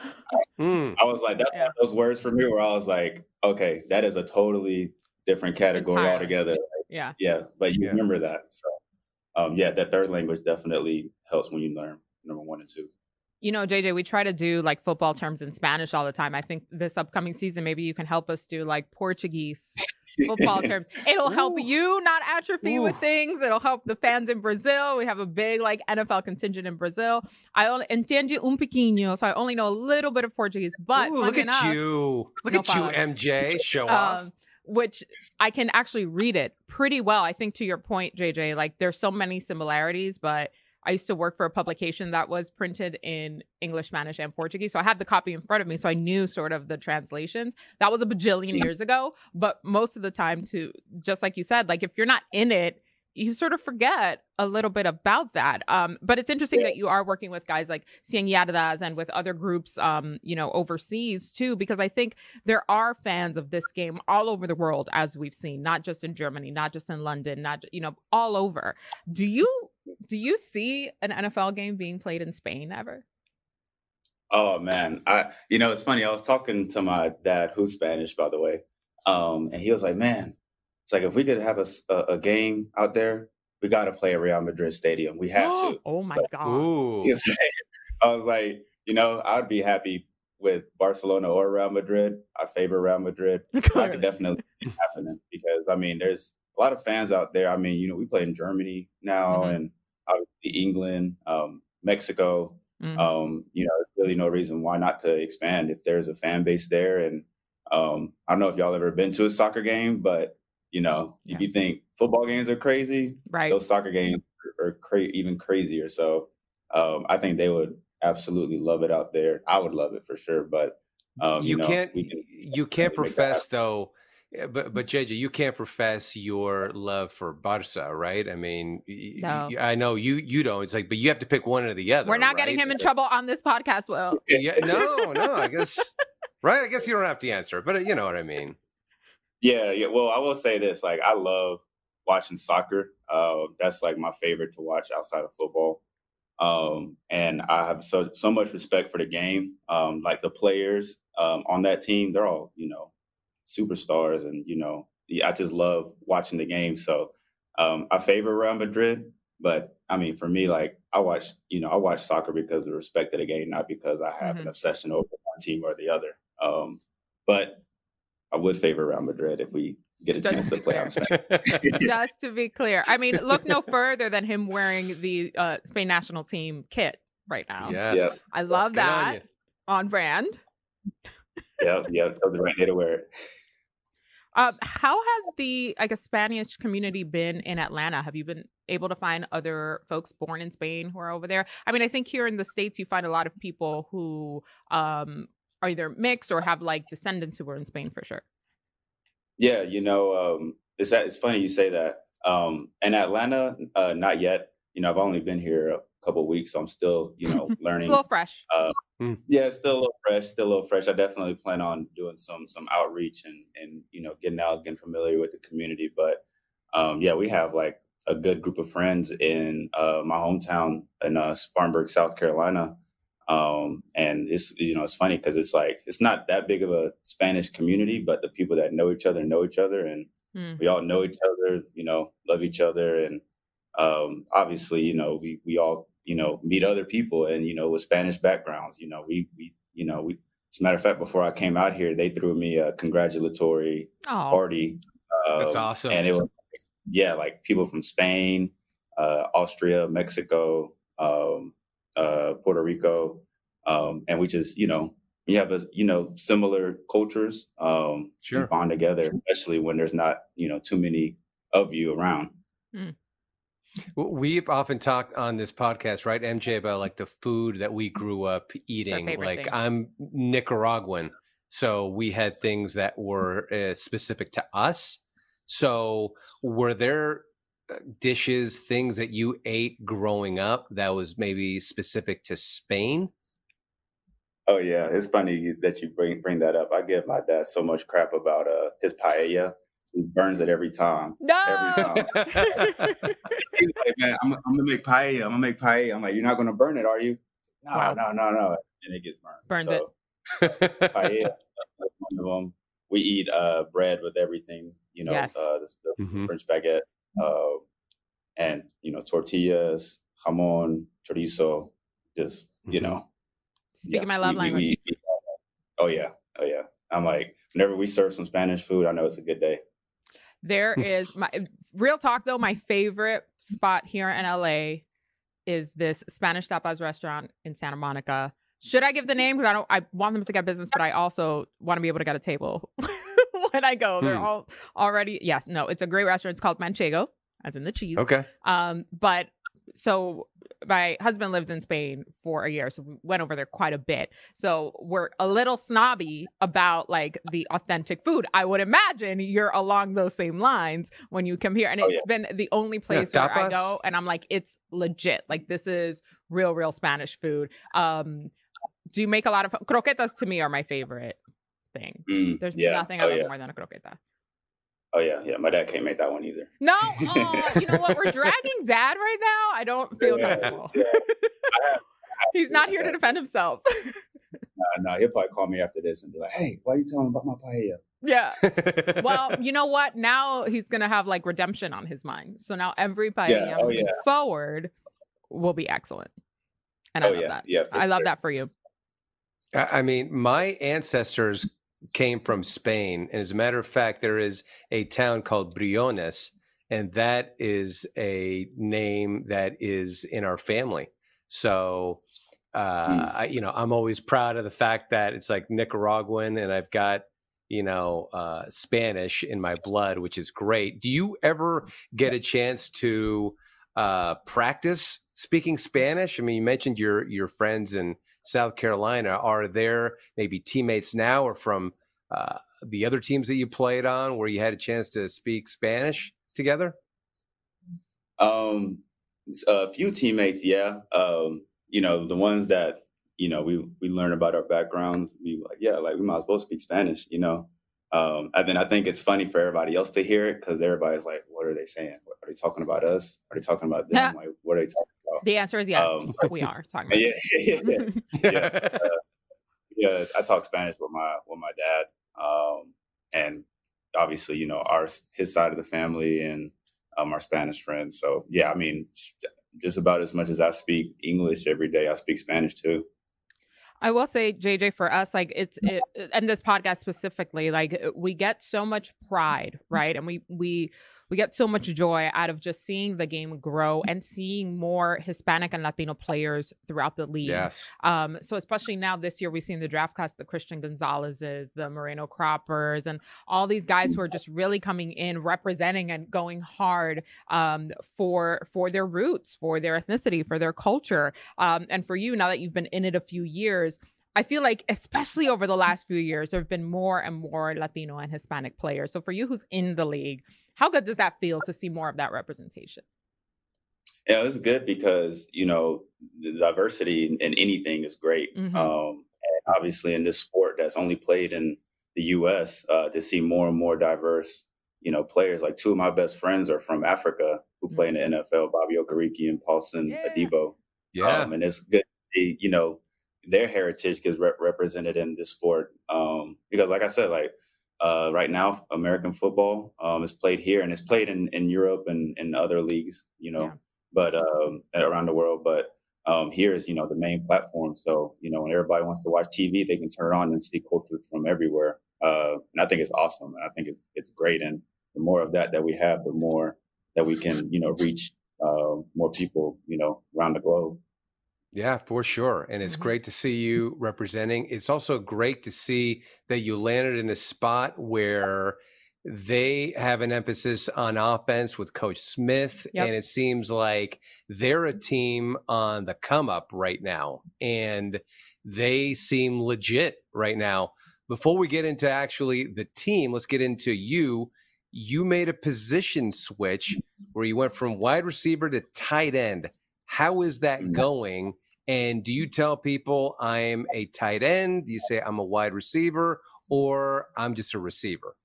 [SPEAKER 3] Hmm.
[SPEAKER 4] I was like, that's
[SPEAKER 2] Yeah.
[SPEAKER 4] those words for me where I was like, okay, that is a totally different category
[SPEAKER 2] Entirely.
[SPEAKER 4] altogether.
[SPEAKER 2] Yeah.
[SPEAKER 4] Yeah, but you
[SPEAKER 3] Yeah.
[SPEAKER 4] remember that. So, um, yeah, that third language definitely helps when you learn number one and two.
[SPEAKER 2] You know, JJ, we try to do like football terms in Spanish all the time. I think this upcoming season, maybe you can help us do like Portuguese football terms. It'll help
[SPEAKER 3] Ooh.
[SPEAKER 2] you not atrophy with things. It'll help the fans in Brazil. We have a big like NFL contingent in Brazil. I only entendo um pouquinho, so I only know a little bit of Portuguese. But
[SPEAKER 3] Ooh, look at
[SPEAKER 2] enough,
[SPEAKER 3] you. Look
[SPEAKER 2] No
[SPEAKER 3] at you. MJ. Show off.
[SPEAKER 2] um, which I can actually read it pretty well. I think to your point, JJ, like there's so many similarities, but I used to work for a publication that was printed in English, Spanish, and Portuguese. So I had the copy in front of me. So I knew sort of the translations. That was a bajillion years ago. But most of the time, to just like you said, like if you're not in it, you sort of forget a little bit about that. Um, but it's interesting that you are working with guys like Cien Yardas and with other groups, um, you know, overseas too, because I think there are fans of this game all over the world, as we've seen, not just in Germany, not just in London, not you know, all over. Do you do you see an NFL game being played in Spain ever?
[SPEAKER 4] Oh man, I you know it's funny. I was talking to my dad, who's Spanish, by the way, um, and he was like, "Man, it's like if we could have a game out there, we got to play at Real Madrid Stadium. We have to."
[SPEAKER 2] Oh my
[SPEAKER 4] So-
[SPEAKER 2] god!
[SPEAKER 3] Ooh.
[SPEAKER 4] Like- I was like, you know, I'd be happy with Barcelona or Real Madrid. I favor Real Madrid. I could definitely see happening because I mean, there's a lot of fans out there. I mean, you know, we play in Germany now
[SPEAKER 2] Mhm.
[SPEAKER 4] and obviously England, um, Mexico.
[SPEAKER 2] Mhm.
[SPEAKER 4] Um, you know, there's really no reason why not to expand if there's a fan base there. And um, I don't know if y'all ever been to a soccer game, but you know,
[SPEAKER 2] Yeah.
[SPEAKER 4] if you think football games are crazy,
[SPEAKER 2] right.
[SPEAKER 4] those soccer games are cra- even crazier. So um, I think they would absolutely love it out there. I would love it for sure. But um,
[SPEAKER 3] you,
[SPEAKER 4] you, know,
[SPEAKER 3] can't
[SPEAKER 4] can
[SPEAKER 3] you can't
[SPEAKER 4] definitely make that
[SPEAKER 3] profess though yeah, but but JJ, you can't profess your love for Barca, right? I mean, y- y-
[SPEAKER 2] No.
[SPEAKER 3] y- I know you you don't. It's like, but you have to pick one or the other.
[SPEAKER 2] We're not getting him in trouble on this podcast, Will.
[SPEAKER 3] Yeah, no, no. I guess right. I guess you don't have to answer, but uh, you know what I mean.
[SPEAKER 4] Yeah, yeah. Well, I will say this: like, I love watching soccer. Uh, that's like my favorite to watch outside of football. Um, and I have so so much respect for the game. Um, like the players um, on that team, they're all you know superstars, and you know, I just love watching the game. So um, I favor Real Madrid, but I mean, for me, like I watch, you know, I watch soccer because of the respect of the game, not because I have an obsession over one team or the other. Um, but I would favor Real Madrid if we get a
[SPEAKER 2] Just
[SPEAKER 4] chance
[SPEAKER 2] to
[SPEAKER 4] to
[SPEAKER 2] be
[SPEAKER 4] play
[SPEAKER 2] clear.
[SPEAKER 4] on Spain.
[SPEAKER 2] Just to be clear, I mean, look no further than him wearing the uh, Spain national team kit right now.
[SPEAKER 3] yes.
[SPEAKER 2] I love
[SPEAKER 3] good on
[SPEAKER 2] that
[SPEAKER 3] you.
[SPEAKER 2] on brand.
[SPEAKER 4] yeah, yeah, that was the right day to wear it.
[SPEAKER 2] Uh, how has the I guess Spanish community been in Atlanta? Have you been able to find other folks born in Spain who are over there? I mean, I think here in the states you find a lot of people who um, are either mixed or have like descendants who were in Spain for sure.
[SPEAKER 4] Yeah, you know, um, it's it's funny you say that. Um, in Atlanta, uh, not yet. You know, I've only been here a couple of weeks, so I'm still, you know,
[SPEAKER 2] It's
[SPEAKER 4] learning.
[SPEAKER 2] a little fresh.
[SPEAKER 4] Uh,
[SPEAKER 3] Hmm.
[SPEAKER 4] yeah, still a little fresh, still a little fresh. I definitely plan on doing some some outreach and and you know getting out, getting familiar with the community. But um, yeah, we have like a good group of friends in uh, my hometown in uh, Spartanburg, South Carolina. Um, and it's you know it's funny because it's like it's not that big of a Spanish community, but the people that know each other know each other, and
[SPEAKER 2] Hmm.
[SPEAKER 4] we all know each other, you know, love each other, and um, obviously, you know, we we all you know meet other people, and you know, with Spanish backgrounds, you know, we we you know we. As a matter of fact, before I came out here, they threw me a congratulatory
[SPEAKER 2] Oh,
[SPEAKER 4] party.
[SPEAKER 3] That's
[SPEAKER 4] um,
[SPEAKER 3] awesome.
[SPEAKER 4] And it was yeah, like people from Spain, uh, Austria, Mexico, um, uh, Puerto Rico, um, and we just you know we have a you know similar cultures. Um, we
[SPEAKER 3] Sure.
[SPEAKER 4] bond together, especially when there's not you know too many of you around.
[SPEAKER 3] We've often talked on this podcast, right, MJ, about like the food that we grew up eating. Like
[SPEAKER 2] thing.
[SPEAKER 3] I'm Nicaraguan, so we had things that were uh, specific to us. So were there uh, dishes, things that you ate growing up that was maybe specific to Spain?
[SPEAKER 4] Oh yeah, it's funny that you bring bring that up. I give my dad so much crap about uh his paella. He burns it every time.
[SPEAKER 2] No.
[SPEAKER 4] Every time. He's like, man, I'm, I'm gonna make paella. I'm gonna make paella. I'm like, you're not gonna burn it, are you? No,
[SPEAKER 2] Wow.
[SPEAKER 4] no, no, no. And it gets burned.
[SPEAKER 2] Burns
[SPEAKER 4] so, paella, that's one of them. We eat uh bread with everything. You know,
[SPEAKER 2] Yes.
[SPEAKER 4] uh, the, the
[SPEAKER 3] Mhm.
[SPEAKER 4] French baguette, uh, and you know, tortillas, jamon, chorizo. Just you
[SPEAKER 3] Mhm.
[SPEAKER 4] know,
[SPEAKER 2] Speaking
[SPEAKER 4] yeah,
[SPEAKER 2] my love
[SPEAKER 4] we- we-
[SPEAKER 2] language.
[SPEAKER 4] we eat all that. oh yeah, oh yeah. I'm like, whenever we serve some Spanish food, I know it's a good day.
[SPEAKER 2] There is my real talk though. My favorite spot here in LA is this Spanish tapas restaurant in Santa Monica. Should I give the name? Because I don't. I want them to get business, but I also want to be able to get a table when I go. They're
[SPEAKER 3] Hmm.
[SPEAKER 2] all already. Yes, no, it's a great restaurant. It's called Manchego, as in the cheese.
[SPEAKER 3] okay.
[SPEAKER 2] Um, but so my husband lived in Spain for a year, so we went over there quite a bit. So we're a little snobby about like the authentic food. I would imagine you're along those same lines when you come here, and
[SPEAKER 4] Oh,
[SPEAKER 2] it's been the only place where I go, and I'm like, it's legit. Like this is real, real Spanish food. Um, do you make a lot of croquetas? To me, are my favorite thing.
[SPEAKER 4] Mm,
[SPEAKER 2] There's
[SPEAKER 4] yeah.
[SPEAKER 2] nothing I
[SPEAKER 4] oh,
[SPEAKER 2] love
[SPEAKER 4] yeah.
[SPEAKER 2] more than a croqueta.
[SPEAKER 4] Oh yeah, yeah. My dad can't make that one either.
[SPEAKER 2] No, oh, you know what? We're dragging dad right now. I don't feel
[SPEAKER 4] Yeah,
[SPEAKER 2] comfortable.
[SPEAKER 4] yeah. I have-
[SPEAKER 2] He's not here to defend himself.
[SPEAKER 4] Uh, no, he'll probably call me after this and be like, "Hey, why are you telling me about my paella?"
[SPEAKER 2] yeah. Well, you know what? Now he's gonna have like redemption on his mind. So now every paella
[SPEAKER 4] Yeah, oh,
[SPEAKER 2] moving
[SPEAKER 4] yeah.
[SPEAKER 2] forward will be excellent. And I
[SPEAKER 4] oh
[SPEAKER 2] love
[SPEAKER 4] yeah,
[SPEAKER 2] that.
[SPEAKER 4] yeah.
[SPEAKER 2] I love
[SPEAKER 4] sure.
[SPEAKER 2] that for you.
[SPEAKER 3] I I mean, my ancestors came from Spain. And as a matter of fact, there is a town called Briones, and that is a name that is in our family. So, uh,
[SPEAKER 4] Hmm.
[SPEAKER 3] I, you know, I'm always proud of the fact that it's like Nicaraguan and I've got, you know, uh, Spanish in my blood, which is great. Do you ever get a chance to uh, practice speaking Spanish? I mean, you mentioned your your friends in South Carolina. Are there maybe teammates now or from uh, the other teams that you played on where you had a chance to speak Spanish together?
[SPEAKER 4] Um, s- a few teammates, yeah. Um, you know, the ones that you know we we learn about our backgrounds. We like, yeah, like we might as well speak Spanish. You know, um, and then I think it's funny for everybody else to hear it because everybody's like, "What are they saying? What, are they talking about us? Are they talking about them? Like, what are they talking about?"
[SPEAKER 2] The answer is yes.
[SPEAKER 4] Um,
[SPEAKER 2] we are talking about
[SPEAKER 4] Yeah, yeah, yeah.
[SPEAKER 2] it.
[SPEAKER 4] Yeah. yeah, I talk Spanish with my with my dad, um, and obviously, you know, our his side of the family and um, our Spanish friends. So yeah, I mean, just about as much as I speak English every day, I speak Spanish too.
[SPEAKER 2] I will say, JJ, for us, like it's it, and this podcast specifically, like we get so much pride, right? And we we we get so much joy out of just seeing the game grow and seeing more Hispanic and Latino players throughout the league.
[SPEAKER 3] yes.
[SPEAKER 2] Um, so especially now this year, we've seen the draft class, the Christian Gonzalez's, the Moreno Croppers, and all these guys who are just really coming in, representing and going hard um, for for their roots, for their ethnicity, for their culture. Um, and for you, now that you've been in it a few years, I feel like, especially over the last few years, there have been more and more Latino and Hispanic players. So for you, who's in the league, how good does that feel to see more of that representation?
[SPEAKER 4] Yeah, it's good because you know the diversity in, in anything is great.
[SPEAKER 2] Mhm.
[SPEAKER 4] Um, and obviously, in this sport that's only played in the U.S., uh, to see more and more diverse, you know, players. Like two of my best friends are from Africa who play in the NFL: Bobby Okereke and Paulson
[SPEAKER 2] Yeah.
[SPEAKER 4] Adebo.
[SPEAKER 3] Yeah.
[SPEAKER 4] Um, and it's good, to see, you know, their heritage gets rep- represented in this sport. Um, because, like I said, like uh, right now, American football um, is played here and it's played in, in Europe and in other leagues, you know,
[SPEAKER 2] Yeah.
[SPEAKER 4] but um, around the world. But um, here is, you know, the main platform. So, you know, when everybody wants to watch TV, they can turn on and see culture from everywhere. Uh, and I think it's awesome. And I think it's it's great. And the more of that that we have, the more that we can, you know, reach uh, more people, you know, around the globe.
[SPEAKER 3] Yeah, for sure. And it's
[SPEAKER 2] Mhm.
[SPEAKER 3] great to see you representing. It's also great to see that you landed in a spot where they have an emphasis on offense with Coach Smith, yep. and it seems like they're a team on the come up right now, and they seem legit right now. Before we get into actually the team, let's get into you. You made a position switch where you went from wide receiver to tight end. How is that mm-hmm. going? And do you tell people I'm a tight end? Do you say I'm a wide receiver or I'm just a receiver?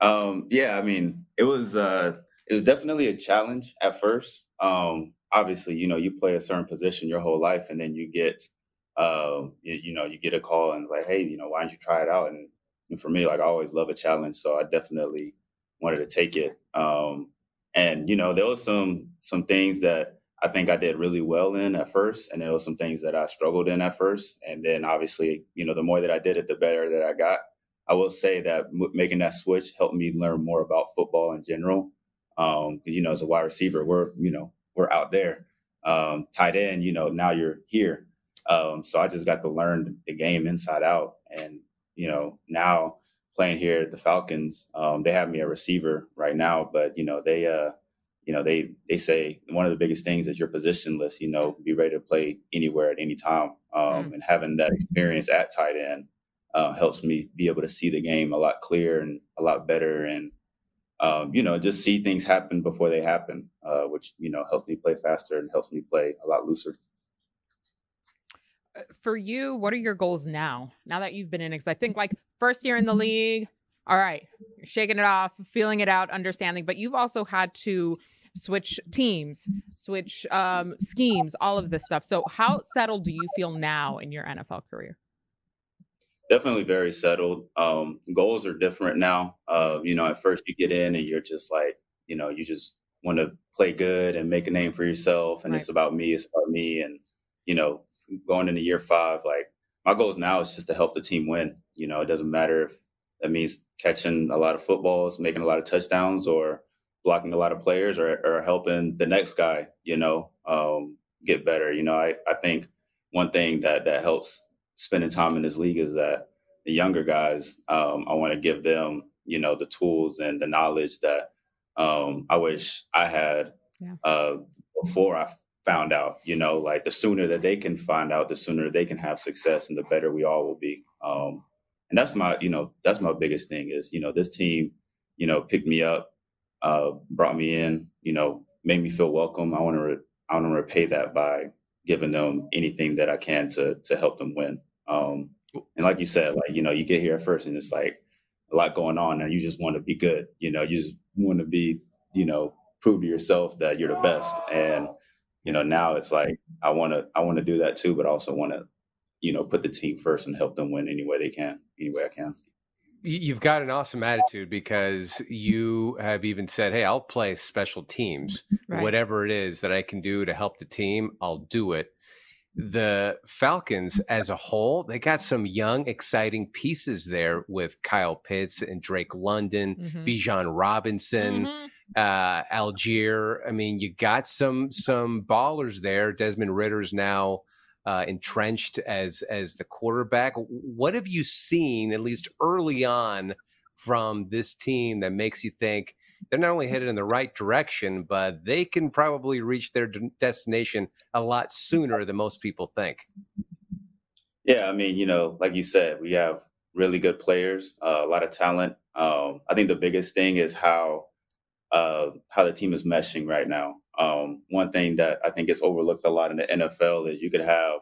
[SPEAKER 4] Um, yeah, I mean, it was uh, it was definitely a challenge at first. Um, obviously, you know, you play a certain position your whole life, and then you get, uh, you, you, know, you get a call and it's like, hey, you know, why don't you try it out? And, and, for me, like, I always love a challenge, so I definitely wanted to take it. Um, and you know, there was some some things that I think I did really well in at first, and there were some things that I struggled in at first, and then obviously, you know, the more that I did it, the better that I got. I will say that m- making that switch helped me learn more about football in general. Um, you know, as a wide receiver, we're you know we're out there. Um, tight end, you know, now you're here. Um, so I just got to learn the game inside out, and you know now playing here at the Falcons, um, they have me a receiver right now, but you know they uh, you know they they say one of the biggest things is you're positionless. You know, be ready to play anywhere at any time, um, mm. and having that experience at tight end uh, helps me be able to see the game a lot clearer and a lot better and um, you know just see things happen before they happen uh, which you know helps me play faster and helps me play a lot looser
[SPEAKER 2] uh, for you what are your goals now now that you've been in because i think like first year in the league all right you're shaking it off feeling it out understanding but you've also had to switch teams switch um, schemes all of this stuff so how settled do you feel now in your nfl career
[SPEAKER 4] definitely very settled. Um, goals are different now. Uh, you know, at first you get in and you're just like, you know, you just want to play good and make a name for yourself, and right. it's about me. It's about me, and you know, going into year five, like my goals now is just to help the team win. You know, it doesn't matter if that means catching a lot of footballs, making a lot of touchdowns, or blocking a lot of players, or, or helping the next guy. You know, um, get better. You know, I I think one thing that that helps spending time in this league is that the younger guys, um, I want to give them, you know, the tools and the knowledge that um, I wish I had yeah. uh, before I found out. You know, like the sooner that they can find out, the sooner they can have success, and the better we all will be. Um, and that's my, you know, that's my biggest thing is, you know, this team, you know, picked me up, uh, brought me in, you know, made me feel welcome. I want to, re- I want to repay that by giving them anything that I can to to help them win. Um, and like you said, like, you know, you get here at first and it's like a lot going on and you just want to be good. You know, you just want to be, you know, prove to yourself that you're the best. And, you know, now it's like, I want to, I want to do that too, but I also want to, you know, put the team first and help them win any way they can, any way I can.
[SPEAKER 3] You've got an awesome attitude because you have even said, Hey, I'll play special teams, right. whatever it is that I can do to help the team, I'll do it the Falcons as a whole, they got some young, exciting pieces there with Kyle Pitts and Drake London, mm-hmm. Bijan Robinson, mm-hmm. uh, Allgeier. I mean, you got some some ballers there. Desmond Ridder's now uh, entrenched as as the quarterback. What have you seen, at least early on, from this team that makes you think? they're not only headed in the right direction, but they can probably reach their destination a lot sooner than most people think.
[SPEAKER 4] Yeah, I mean, you know, like you said, we have really good players, uh, a lot of talent. Um, I think the biggest thing is how uh, how the team is meshing right now. Um, one thing that I think is overlooked a lot in the NFL is you could have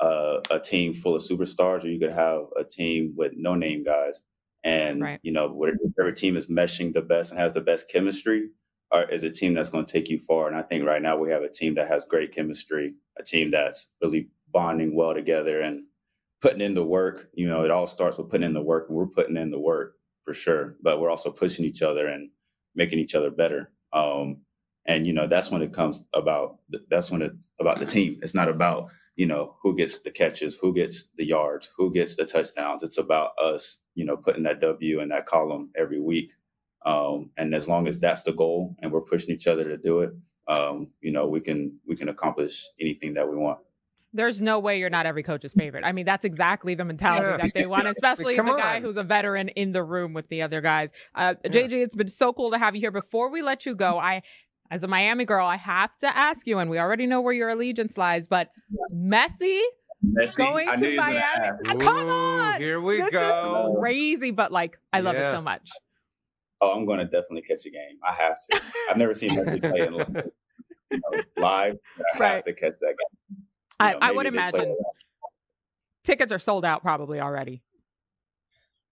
[SPEAKER 4] uh, a team full of superstars, or you could have a team with no name guys. And right. you know, whatever team is meshing the best and has the best chemistry, or is a team that's going to take you far. And I think right now we have a team that has great chemistry, a team that's really bonding well together and putting in the work. You know, it all starts with putting in the work, and we're putting in the work for sure. But we're also pushing each other and making each other better. Um, and you know, that's when it comes about. That's when it's about the team. It's not about you know, who gets the catches, who gets the yards, who gets the touchdowns. It's about us, you know, putting that W in that column every week. Um, and as long as that's the goal and we're pushing each other to do it, um, you know, we can we can accomplish anything that we want.
[SPEAKER 2] there's no way you're not every coach's favorite. I mean, that's exactly the mentality
[SPEAKER 3] Yeah.
[SPEAKER 2] that they want, especially
[SPEAKER 3] Come
[SPEAKER 2] the guy
[SPEAKER 3] on.
[SPEAKER 2] who's a veteran in the room with the other guys. Uh,
[SPEAKER 3] Yeah.
[SPEAKER 2] JJ, it's been so cool to have you here. Before we let you go, I, as a Miami girl, I have to ask you, and we already know where your allegiance lies, but Messi
[SPEAKER 4] Messi,
[SPEAKER 2] going
[SPEAKER 4] I
[SPEAKER 2] to
[SPEAKER 4] he was gonna
[SPEAKER 2] Miami.
[SPEAKER 4] ask.
[SPEAKER 2] Ah, come on.
[SPEAKER 3] Here we
[SPEAKER 2] this
[SPEAKER 3] go.
[SPEAKER 2] is crazy, but like, I love
[SPEAKER 3] Yeah.
[SPEAKER 2] it so much.
[SPEAKER 4] Oh, I'm going to definitely catch a game. I have to. I've never seen Messi play in live, you know, live. but I have
[SPEAKER 2] Right.
[SPEAKER 4] to catch that game. You
[SPEAKER 2] I,
[SPEAKER 4] know,
[SPEAKER 2] I would
[SPEAKER 4] maybe they play-
[SPEAKER 2] imagine tickets are sold out probably already.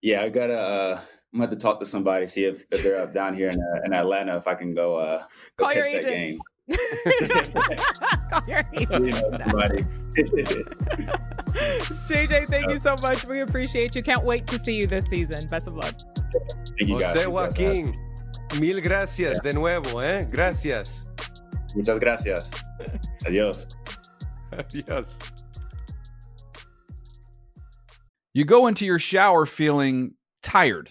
[SPEAKER 4] Yeah, I got a. Uh, I'm gonna have to talk to somebody see if, if they're up down here in, uh, in Atlanta. If I can go, uh, go
[SPEAKER 2] Call your
[SPEAKER 4] catch that
[SPEAKER 2] agent.
[SPEAKER 4] game.
[SPEAKER 2] Call your agent. JJ, thank you so much. We appreciate you. Can't wait to see you this season. Best of luck.
[SPEAKER 4] Thank you guys.
[SPEAKER 3] José
[SPEAKER 4] You guys
[SPEAKER 3] Joaquín, mil gracias de nuevo, ¿eh? Gracias.
[SPEAKER 4] Muchas gracias. Adiós.
[SPEAKER 3] Adiós.
[SPEAKER 1] You go into your shower feeling tired,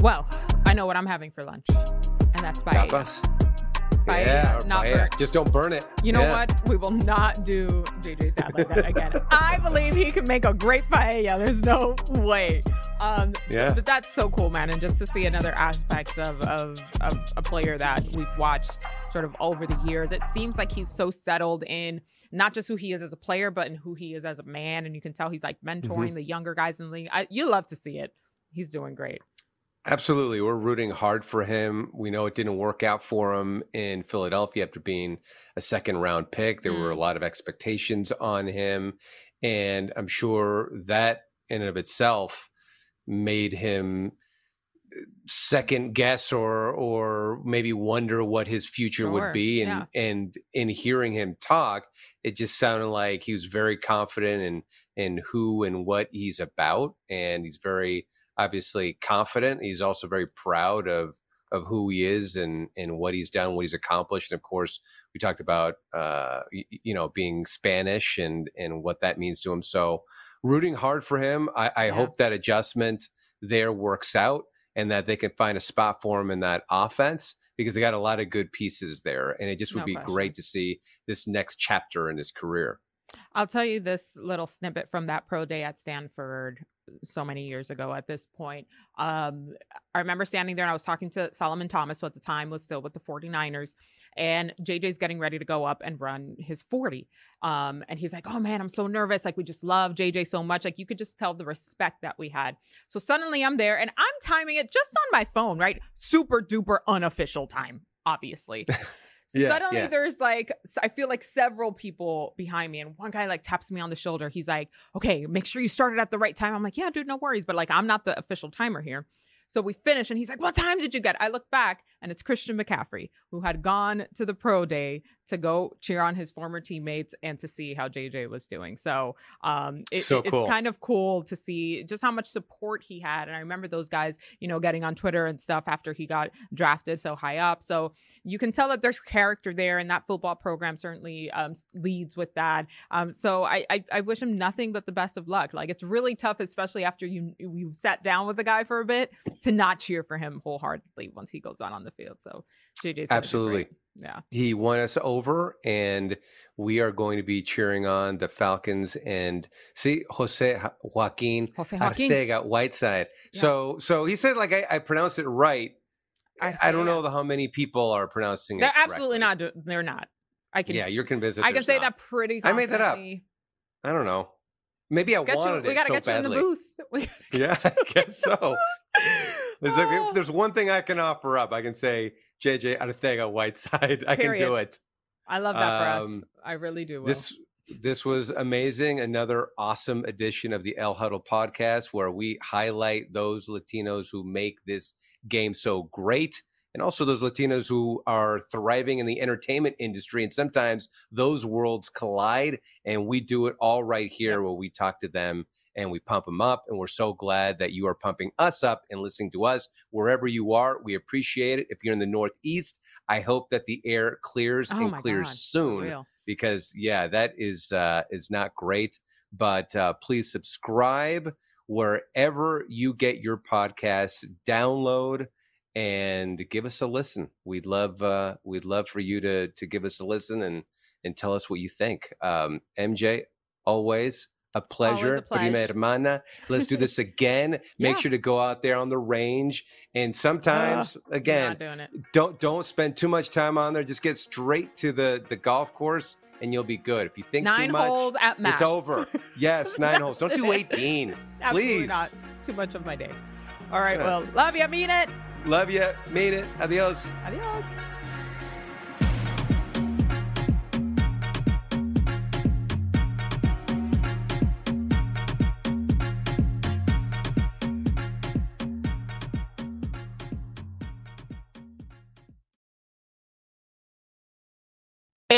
[SPEAKER 2] Well, I know what I'm having for lunch, and that's.
[SPEAKER 3] Tapas.
[SPEAKER 2] Paella,
[SPEAKER 3] yeah,
[SPEAKER 2] not
[SPEAKER 3] paella.
[SPEAKER 2] burnt.
[SPEAKER 3] Just don't burn it.
[SPEAKER 2] You know
[SPEAKER 3] Yeah.
[SPEAKER 2] what? We will not do JJ's dad like that again. I believe he can make a great paella. There's no way. Um,
[SPEAKER 3] Yeah.
[SPEAKER 2] but that's so cool, man. And just to see another aspect of, of, of a player that we've watched sort of over the years, it seems like he's so settled in not just who he is as a player, but in who he is as a man. And you can tell he's like mentoring the younger guys in the league. I, you love to see it. He's doing great.
[SPEAKER 3] Absolutely. We're rooting hard for him. We know it didn't work out for him in Philadelphia after being a second round pick. There were a
[SPEAKER 2] Mm.
[SPEAKER 3] lot of expectations on him. And I'm sure that in and of itself made him uh, second guess or or maybe wonder what his future
[SPEAKER 2] Sure,
[SPEAKER 3] would be and
[SPEAKER 2] yeah.
[SPEAKER 3] and in hearing him talk it just sounded like he was very confident in in who and what he's about and he's very obviously confident. He's also very proud of of who he is and and what he's done, what he's accomplished. And of course, we talked about uh, y- you know being Spanish and and what that means to him. So rooting hard for him. I, I
[SPEAKER 2] Yeah.
[SPEAKER 3] hope that adjustment there works out and that they can find a spot for him in that offense because they got a lot of good pieces there. And it just would
[SPEAKER 2] No
[SPEAKER 3] be
[SPEAKER 2] question.
[SPEAKER 3] great to see this next chapter in his career.
[SPEAKER 2] I'll tell you this little snippet from that pro day at Stanford so many years ago at this point. Um, I remember standing there and I was talking to Solomon Thomas, who at the time was still with the 49ers, and JJ's getting ready to go up and run his 40. Um, and he's like, Oh man, I'm so nervous. Like, we just love JJ so much. Like, you could just tell the respect that we had. So suddenly I'm there and I'm timing it just on my phone, right? Super duper unofficial time, obviously.
[SPEAKER 3] Yeah,
[SPEAKER 2] Suddenly
[SPEAKER 3] yeah.
[SPEAKER 2] there's like I feel like several people behind me, and one guy like taps me on the shoulder. He's like, "Okay, make sure you started at the right time." I'm like, "Yeah, dude, no worries." But like, I'm not the official timer here. So we finish, and he's like, "What time did you get?" I look back, and it's Christian McCaffrey who had gone to the pro day to go cheer on his former teammates and to see how JJ was doing. So um, it,
[SPEAKER 3] So cool.
[SPEAKER 2] it's kind of cool to see just how much support he had. And I remember those guys, you know, getting on Twitter and stuff after he got drafted so high up. So you can tell that there's character there, and that football program certainly um, leads with that. Um, so I, I I wish him nothing but the best of luck. Like it's really tough, especially after you you sat down with the guy for a bit, to not cheer for him wholeheartedly once he goes out on the field. So JJ's
[SPEAKER 3] Absolutely.
[SPEAKER 2] yeah.
[SPEAKER 3] he won us over and we are going to be cheering on the falcons and see jose joaquin
[SPEAKER 2] Jose Joaquin.
[SPEAKER 3] arcega whiteside
[SPEAKER 2] Yeah.
[SPEAKER 3] so so he said like i, I pronounced it right i,
[SPEAKER 2] I-
[SPEAKER 3] don't know the, how many people are pronouncing it
[SPEAKER 2] They're absolutely
[SPEAKER 3] correctly.
[SPEAKER 2] not. They're not. I can.
[SPEAKER 3] yeah you're convinced
[SPEAKER 2] I can say
[SPEAKER 3] not.
[SPEAKER 2] that pretty.
[SPEAKER 3] I made that up. i don't know maybe i
[SPEAKER 2] Get you-
[SPEAKER 3] wanted
[SPEAKER 2] we
[SPEAKER 3] it
[SPEAKER 2] gotta
[SPEAKER 3] so
[SPEAKER 2] get you in
[SPEAKER 3] badly
[SPEAKER 2] the booth.
[SPEAKER 3] Yeah i guess so There's if there's one thing i can offer up i can say jj arcega whiteside i can do it
[SPEAKER 2] I love that for us.
[SPEAKER 3] Um,
[SPEAKER 2] I really do. Will.
[SPEAKER 3] This this was amazing. Another awesome edition of the El Huddle podcast where we highlight those Latinos who make this game so great. and also those Latinos who are thriving in the entertainment industry. And sometimes those worlds collide, and we do it all right here where we talk to them and we pump them up. And we're so glad that you are pumping us up and listening to us wherever you are. We appreciate it. If you're in the Northeast, I hope that the air clears
[SPEAKER 2] Oh
[SPEAKER 3] and clears
[SPEAKER 2] God,
[SPEAKER 3] soon
[SPEAKER 2] real.
[SPEAKER 3] because yeah, that is uh, is not great. But uh, please subscribe wherever you get your podcasts. Download and give us a listen. We'd love uh, we'd love for you to to give us a listen and and tell us what you think. Um, MJ, always a pleasure. Prima
[SPEAKER 2] pleasure.
[SPEAKER 3] hermana. Let's do this again. Make
[SPEAKER 2] Yeah.
[SPEAKER 3] sure to go out there on the range. And sometimes, again,
[SPEAKER 2] Not doing it.
[SPEAKER 3] don't don't spend too much time on there. Just get straight to the the golf course, and you'll be good. If you think
[SPEAKER 2] Nine
[SPEAKER 3] too much,
[SPEAKER 2] holes at max.
[SPEAKER 3] it's over. Yes, nine holes. Don't do eighteen. Please.
[SPEAKER 2] not. It's too much of my day. All right.
[SPEAKER 3] Yeah.
[SPEAKER 2] Well, love you. Mean it.
[SPEAKER 3] Love you. Mean it. Adios.
[SPEAKER 2] Adios.